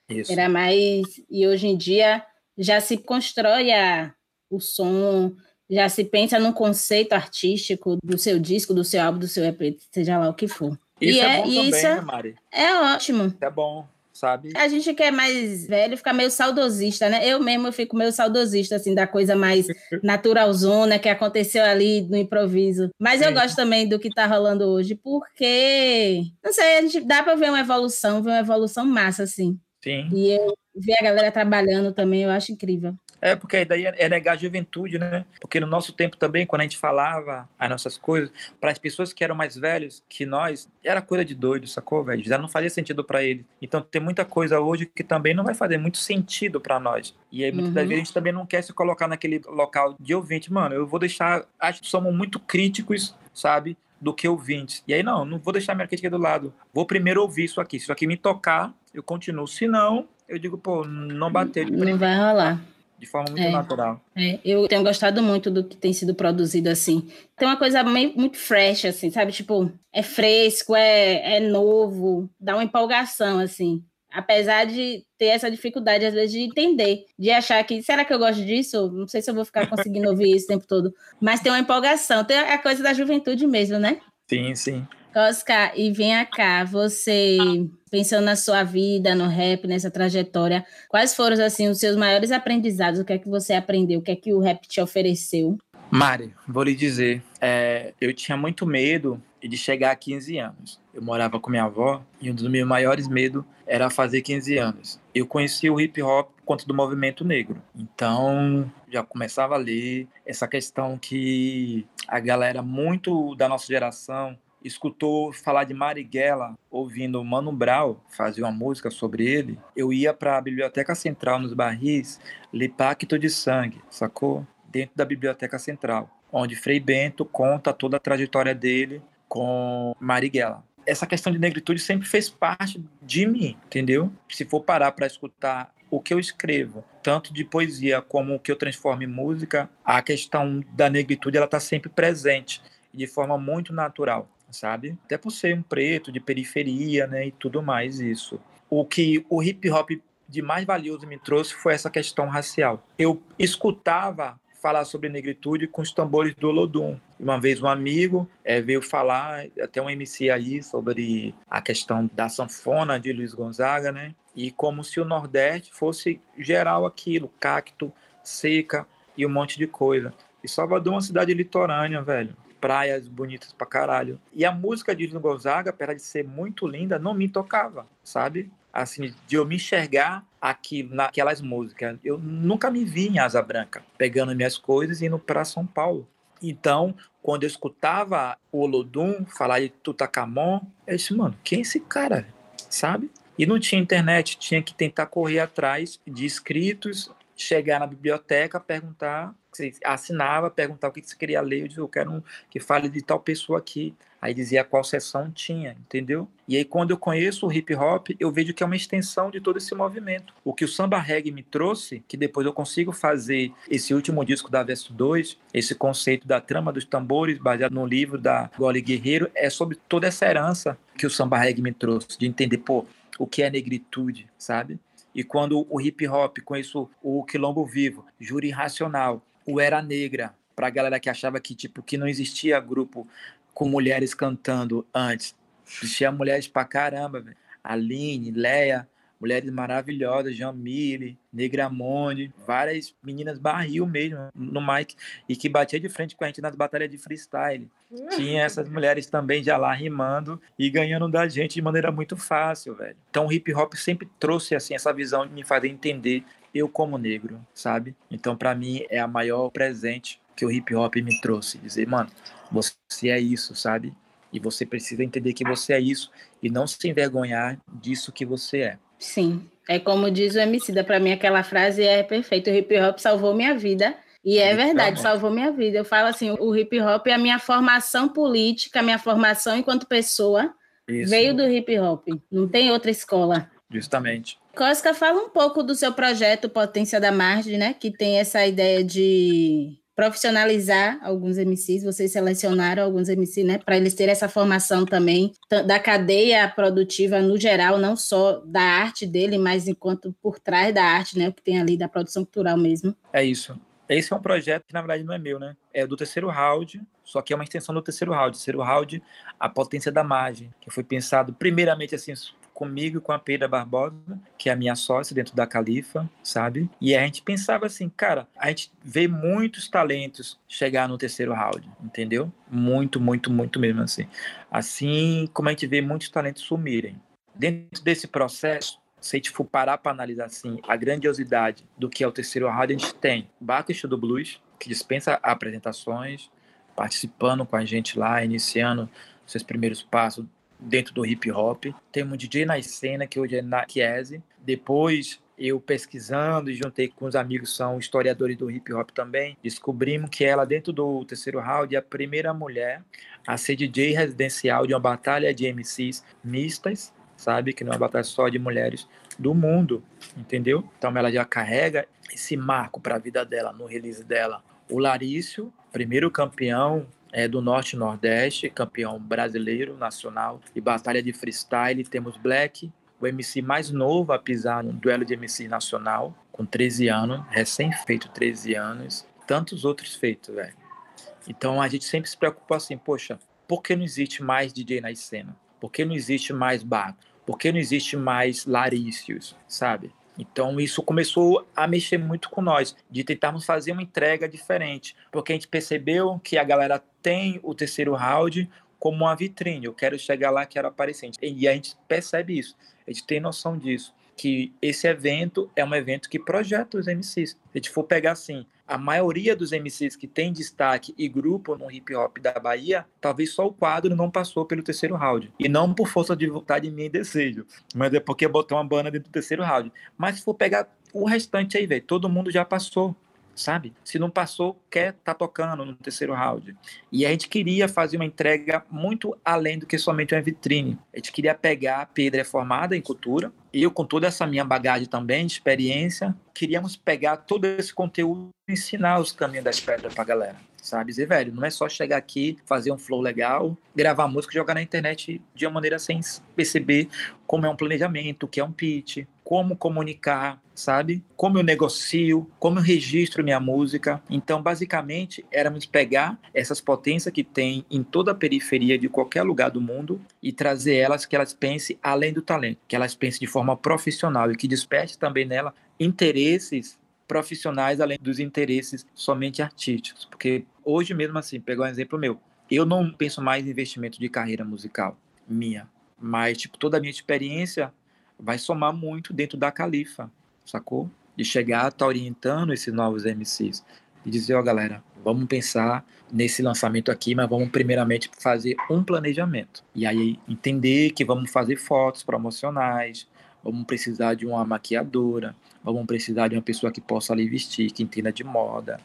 Isso. Era mais. E hoje em dia já se constrói a, o som, já se pensa num conceito artístico do seu disco, do seu álbum, do seu EP, seja lá o que for. Isso e é, é bom também, isso né, Mari? É ótimo. É bom, sabe? A gente que é mais velho fica meio saudosista, né? Eu mesmo fico meio saudosista, assim, da coisa mais naturalzona que aconteceu ali no improviso. Mas eu gosto também do que tá rolando hoje, porque, não sei, a gente dá para ver uma evolução, ver uma evolução massa, assim. Sim. E eu ver a galera trabalhando também, eu acho incrível. É, porque daí é negar a juventude, né? Porque no nosso tempo também, quando a gente falava as nossas coisas, para as pessoas que eram mais velhos que nós, era coisa de doido, sacou, velho? Já não fazia sentido para ele. Então tem muita coisa hoje que também não vai fazer muito sentido para nós. E aí muitas uhum. das vezes a gente também não quer se colocar naquele local de ouvinte. Mano, eu vou deixar. Acho que somos muito críticos, sabe? do que ouvinte. E aí, não, não vou deixar minha crítica do lado. Vou primeiro ouvir isso aqui. Se isso aqui me tocar, eu continuo. Se não, eu digo, pô, não bateu. Não vai rolar de forma muito é, natural. É, eu tenho gostado muito do que tem sido produzido assim. Tem uma coisa meio, muito fresh, assim, sabe? Tipo, é fresco, é, é novo, dá uma empolgação, assim. Apesar de ter essa dificuldade, às vezes, de entender, de achar que, será que eu gosto disso? Não sei se eu vou ficar conseguindo ouvir isso o tempo todo. Mas tem uma empolgação, tem a coisa da juventude mesmo, né? Sim, sim. Oscar, e venha cá, você pensando na sua vida, no rap, nessa trajetória, quais foram assim os seus maiores aprendizados? O que é que você aprendeu? O que é que o rap te ofereceu? Mari, vou lhe dizer, é, eu tinha muito medo de chegar a 15 anos. Eu morava com minha avó e um dos meus maiores medos era fazer 15 anos. Eu conheci o hip hop conta do movimento negro. Então, já começava a ler essa questão que a galera muito da nossa geração escutou falar de Marighella, ouvindo Mano Brown fazer uma música sobre ele, eu ia para a Biblioteca Central nos Barris ler Pacto de Sangue, sacou? Dentro da Biblioteca Central, onde Frei Bento conta toda a trajetória dele com Marighella. Essa questão de negritude sempre fez parte de mim, entendeu? Se for parar para escutar o que eu escrevo, tanto de poesia como o que eu transformo em música, a questão da negritude ela está sempre presente de forma muito natural sabe? Até por ser um preto de periferia, né, e tudo mais isso. O que o hip hop de mais valioso me trouxe foi essa questão racial. Eu escutava falar sobre negritude com os tambores do Olodum. Uma vez um amigo é, veio falar, até um MC aí, sobre a questão da sanfona de Luiz Gonzaga, né? E como se o Nordeste fosse geral aquilo, cacto, seca e um monte de coisa. E Salvador é uma cidade litorânea, velho praias bonitas pra caralho. E a música de Luiz Gonzaga, apesar de ser muito linda, não me tocava, sabe? Assim, de eu me enxergar aqui naquelas músicas. Eu nunca me vi em Asa Branca, pegando minhas coisas e indo para São Paulo. Então, quando eu escutava o Olodum falar de Tutakamon, eu disse, mano, quem é esse cara? Sabe? E não tinha internet, tinha que tentar correr atrás de escritos, chegar na biblioteca, perguntar você assinava, perguntava o que você queria ler, eu disse, eu quero um que fale de tal pessoa aqui. Aí dizia qual sessão tinha, entendeu? E aí quando eu conheço o hip hop, eu vejo que é uma extensão de todo esse movimento. O que o samba reggae me trouxe, que depois eu consigo fazer esse último disco da Verso 2, esse conceito da trama dos tambores, baseado no livro da Gole Guerreiro, é sobre toda essa herança que o samba reggae me trouxe, de entender, pô, o que é negritude, sabe? E quando o hip hop, conheço o Quilombo Vivo, Júri Racional, o Era Negra, pra galera que achava que, tipo, que não existia grupo com mulheres cantando antes. Existia mulheres pra caramba, velho. Aline, Leia, mulheres maravilhosas, Jamile, Negramone, várias meninas barril mesmo no mic e que batia de frente com a gente nas batalhas de freestyle. Tinha essas mulheres também já lá rimando e ganhando da gente de maneira muito fácil, velho. Então o hip hop sempre trouxe assim essa visão de me fazer entender eu como negro, sabe? Então para mim é a maior presente que o hip hop me trouxe, dizer, mano, você é isso, sabe? E você precisa entender que você é isso e não se envergonhar disso que você é. Sim, é como diz o MC, para mim aquela frase é perfeita, o hip hop salvou minha vida. E é verdade, salvou minha vida. Eu falo assim, o hip hop é a minha formação política, a minha formação enquanto pessoa Isso. veio do hip hop. Não tem outra escola. Justamente. Cosca, fala um pouco do seu projeto Potência da Margem, né? Que tem essa ideia de profissionalizar alguns MCs, vocês selecionaram alguns MCs, né, para eles terem essa formação também da cadeia produtiva no geral, não só da arte dele, mas enquanto por trás da arte, né, o que tem ali da produção cultural mesmo. É isso. Esse é um projeto que, na verdade, não é meu, né? É do terceiro round, só que é uma extensão do terceiro round. Terceiro round, a potência da margem, que foi pensado primeiramente assim comigo e com a Pedra Barbosa, que é a minha sócia dentro da Califa, sabe? E a gente pensava assim, cara, a gente vê muitos talentos chegar no terceiro round, entendeu? Muito, muito, muito mesmo assim. Assim como a gente vê muitos talentos sumirem. Dentro desse processo, se a gente for parar para analisar assim, a grandiosidade do que é o terceiro round, a gente tem Baco do Blues, que dispensa apresentações, participando com a gente lá, iniciando seus primeiros passos dentro do hip hop. Temos um DJ na cena, que hoje é na Chiesi. Depois, eu pesquisando e juntei com os amigos são historiadores do hip hop também, descobrimos que ela, dentro do terceiro round, é a primeira mulher a ser DJ residencial de uma batalha de MCs mistas, sabe? Que não é uma batalha só de mulheres do mundo, entendeu? Então ela já carrega esse marco para a vida dela, no release dela. O Larício, primeiro campeão é, do Norte e Nordeste, campeão brasileiro, nacional e batalha de freestyle. Temos Black, o MC mais novo a pisar no duelo de MC nacional, com 13 anos, recém-feito 13 anos. Tantos outros feitos, velho. Então a gente sempre se preocupa assim, poxa, por que não existe mais DJ na cena? Por que não existe mais bar? Por que não existe mais Larícios, sabe? Então isso começou a mexer muito com nós, de tentarmos fazer uma entrega diferente, porque a gente percebeu que a galera tem o terceiro round como uma vitrine, eu quero chegar lá, quero aparecer. E a gente percebe isso, a gente tem noção disso, que esse evento é um evento que projeta os MCs. Se a gente for pegar assim, a maioria dos MCs que tem destaque e grupo no hip hop da Bahia, talvez só o quadro não passou pelo terceiro round. E não por força de vontade minha e desejo, mas é porque botou uma banda dentro do terceiro round. Mas se for pegar o restante aí, velho, todo mundo já passou sabe? Se não passou, quer tá tocando no terceiro round. E a gente queria fazer uma entrega muito além do que somente uma vitrine. A gente queria pegar a Pedra formada em cultura, eu com toda essa minha bagagem também, de experiência, queríamos pegar todo esse conteúdo e ensinar os caminhos das pedras pra galera sabe? Dizer, velho, não é só chegar aqui, fazer um flow legal, gravar música e jogar na internet de uma maneira sem perceber como é um planejamento, o que é um pitch, como comunicar, sabe? Como eu negocio, como eu registro minha música. Então, basicamente, éramos pegar essas potências que tem em toda a periferia de qualquer lugar do mundo e trazer elas que elas pensem além do talento, que elas pensem de forma profissional e que desperte também nela interesses profissionais além dos interesses somente artísticos. Porque hoje mesmo assim, pegar um exemplo meu, eu não penso mais em investimento de carreira musical minha, mas tipo toda a minha experiência vai somar muito dentro da Califa, sacou? De chegar, tá orientando esses novos MCs e dizer, ó, oh, galera, vamos pensar nesse lançamento aqui, mas vamos primeiramente fazer um planejamento. E aí entender que vamos fazer fotos promocionais, vamos precisar de uma maquiadora, vamos precisar de uma pessoa que possa ali vestir, que entenda de moda,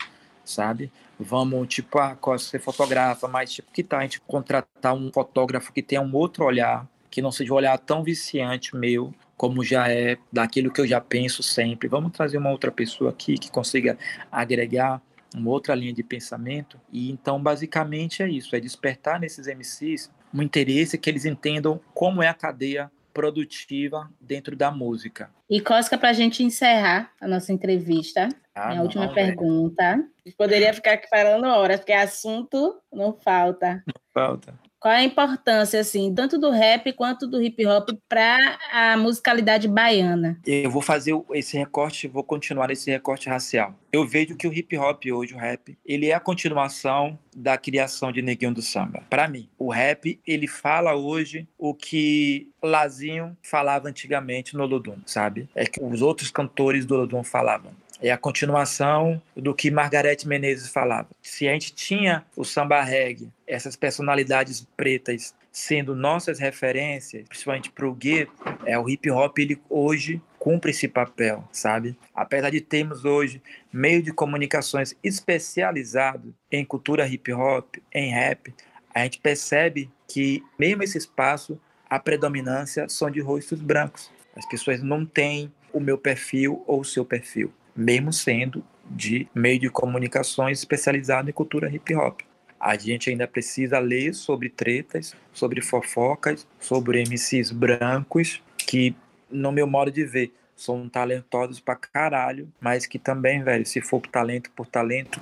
sabe? Vamos, tipo, ah, você fotografa, mas tipo, que tal a gente contratar um fotógrafo que tenha um outro olhar, que não seja um olhar tão viciante meu, como já é daquilo que eu já penso sempre. Vamos trazer uma outra pessoa aqui que consiga agregar uma outra linha de pensamento. E então, basicamente, é isso: é despertar nesses MCs um interesse que eles entendam como é a cadeia produtiva dentro da música. E Cosca, para a gente encerrar a nossa entrevista, ah, minha não, última não, pergunta. Véio. Poderia ficar aqui falando horas, porque assunto não falta. Não falta. Qual a importância, assim, tanto do rap quanto do hip hop para a musicalidade baiana? Eu vou fazer esse recorte, vou continuar esse recorte racial. Eu vejo que o hip hop hoje, o rap, ele é a continuação da criação de Neguinho do Samba. Para mim, o rap, ele fala hoje o que Lazinho falava antigamente no Lodum, sabe? É que os outros cantores do Lodum falavam é a continuação do que Margarete Menezes falava. Se a gente tinha o samba reggae, essas personalidades pretas sendo nossas referências, principalmente para o gueto, é, o hip hop ele hoje cumpre esse papel, sabe? Apesar de termos hoje meio de comunicações especializado em cultura hip hop, em rap, a gente percebe que mesmo esse espaço a predominância são de rostos brancos. As pessoas não têm o meu perfil ou o seu perfil mesmo sendo de meio de comunicações especializado em cultura hip hop. A gente ainda precisa ler sobre tretas, sobre fofocas, sobre MCs brancos que, no meu modo de ver, são talentosos pra caralho, mas que também, velho, se for por talento por talento,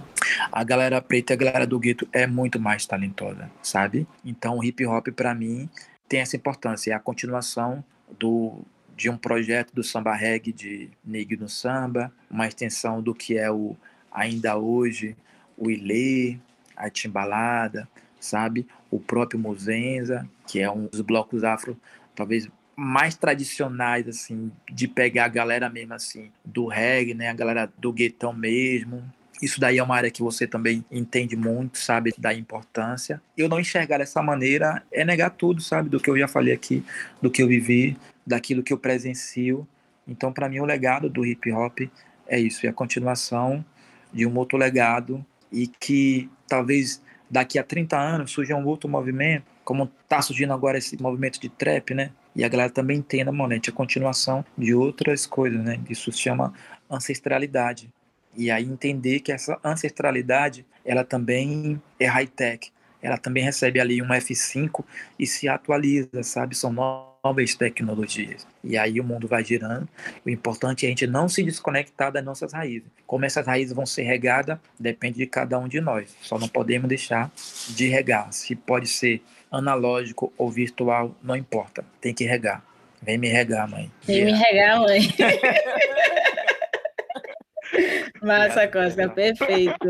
a galera preta e a galera do gueto é muito mais talentosa, sabe? Então o hip hop para mim tem essa importância, é a continuação do de um projeto do samba reggae de Negro no Samba, uma extensão do que é o ainda hoje o Ilê, a Timbalada, sabe? O próprio Muzenza, que é um dos blocos afro talvez mais tradicionais assim, de pegar a galera mesmo assim do reggae, né, a galera do guetão mesmo. Isso daí é uma área que você também entende muito, sabe, da importância. Eu não enxergar dessa maneira é negar tudo, sabe, do que eu já falei aqui, do que eu vivi, daquilo que eu presencio. Então, para mim, o legado do hip hop é isso, é a continuação de um outro legado e que talvez daqui a 30 anos surja um outro movimento, como está surgindo agora esse movimento de trap, né? E a galera também entenda, mano, é a continuação de outras coisas, né? Isso se chama ancestralidade. E aí entender que essa ancestralidade, ela também é high-tech. Ela também recebe ali um F5 e se atualiza, sabe? São novas tecnologias. E aí o mundo vai girando. O importante é a gente não se desconectar das nossas raízes. Como essas raízes vão ser regadas, depende de cada um de nós. Só não podemos deixar de regar. Se pode ser analógico ou virtual, não importa. Tem que regar. Vem me regar, mãe. Vem me regar, mãe. Massa, Costa, perfeito.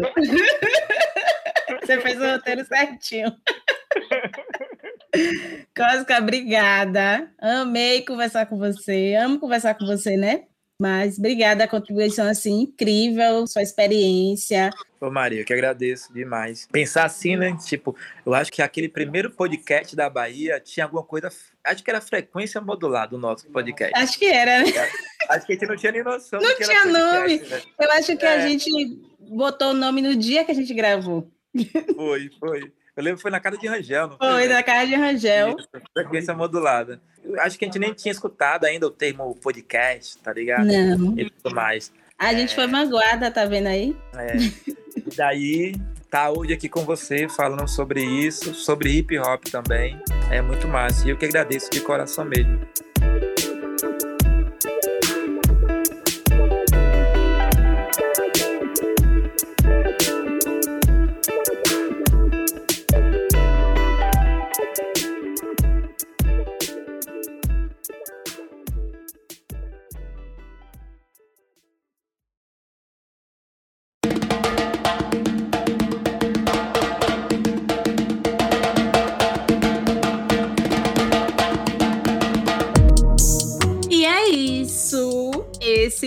Você fez o roteiro certinho. Cosca, obrigada. Amei conversar com você. Amo conversar com você, né? Mas obrigada a contribuição assim incrível, sua experiência. Ô Maria, eu que agradeço demais. Pensar assim, né? Tipo, eu acho que aquele primeiro podcast da Bahia tinha alguma coisa. Acho que era frequência modulada o nosso podcast. Acho que era, né? Acho que a gente não tinha nem noção. Não tinha nome. Né? Eu acho que é. a gente botou o nome no dia que a gente gravou. Foi, foi. Eu lembro que foi na casa de Rangel, foi? Na casa de Rangel. frequência modulada. Eu acho que a gente nem tinha escutado ainda o termo podcast, tá ligado? Não. E tudo mais. A é... gente foi vanguarda, tá vendo aí? É. E daí, tá hoje aqui com você falando sobre isso, sobre hip hop também. É muito massa. E eu que agradeço de coração mesmo.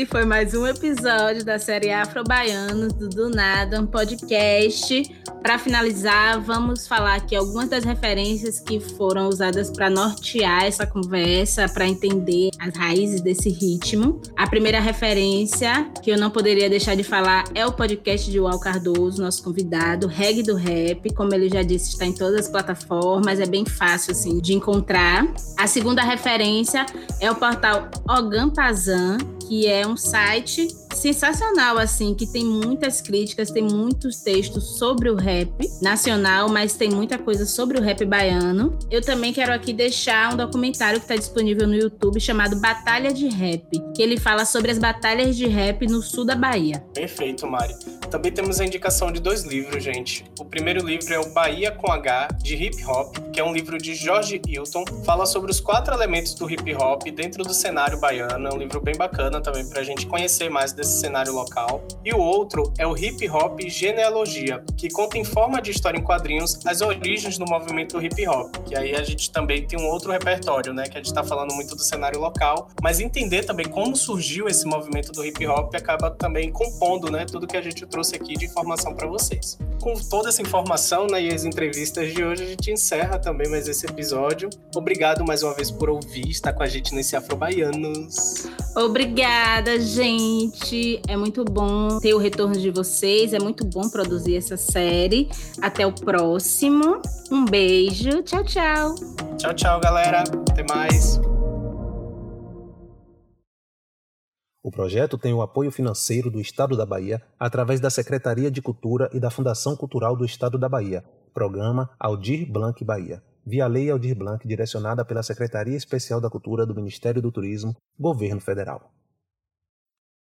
Esse foi mais um episódio da série Afro Baianos do Do Nada, um podcast. Para finalizar, vamos falar aqui algumas das referências que foram usadas para nortear essa conversa, para entender as raízes desse ritmo. A primeira referência que eu não poderia deixar de falar é o podcast de Ual Cardoso, nosso convidado, Reg do Rap. Como ele já disse, está em todas as plataformas, é bem fácil assim de encontrar. A segunda referência é o portal Ogam Pazan, que é um site sensacional, assim, que tem muitas críticas, tem muitos textos sobre o rap nacional, mas tem muita coisa sobre o rap baiano. Eu também quero aqui deixar um documentário que está disponível no YouTube chamado Batalha de Rap, que ele fala sobre as batalhas de rap no sul da Bahia. Perfeito, Mari. Também temos a indicação de dois livros, gente. O primeiro livro é o Bahia com H, de Hip Hop, que é um livro de Jorge Hilton, fala sobre os quatro elementos do hip hop dentro do cenário baiano. É um livro bem bacana também para a gente conhecer mais desse cenário local. E o outro é o Hip Hop Genealogia, que conta em forma de história em quadrinhos as origens do movimento hip hop. Que aí a gente também tem um outro repertório, né? Que a gente está falando muito do cenário local, mas entender também como surgiu esse movimento do hip hop acaba também compondo, né? Tudo que a gente trouxe aqui de informação para vocês. Com toda essa informação né, e as entrevistas de hoje, a gente encerra também mais esse episódio. Obrigado mais uma vez por ouvir, estar com a gente nesse Afro Baianos. Obrigada, gente. É muito bom ter o retorno de vocês. É muito bom produzir essa série. Até o próximo. Um beijo. Tchau, tchau. Tchau, tchau, galera. Até mais. O projeto tem o apoio financeiro do Estado da Bahia através da Secretaria de Cultura e da Fundação Cultural do Estado da Bahia. Programa Aldir Blanc Bahia via Lei Aldir Blanc, direcionada pela Secretaria Especial da Cultura do Ministério do Turismo, Governo Federal.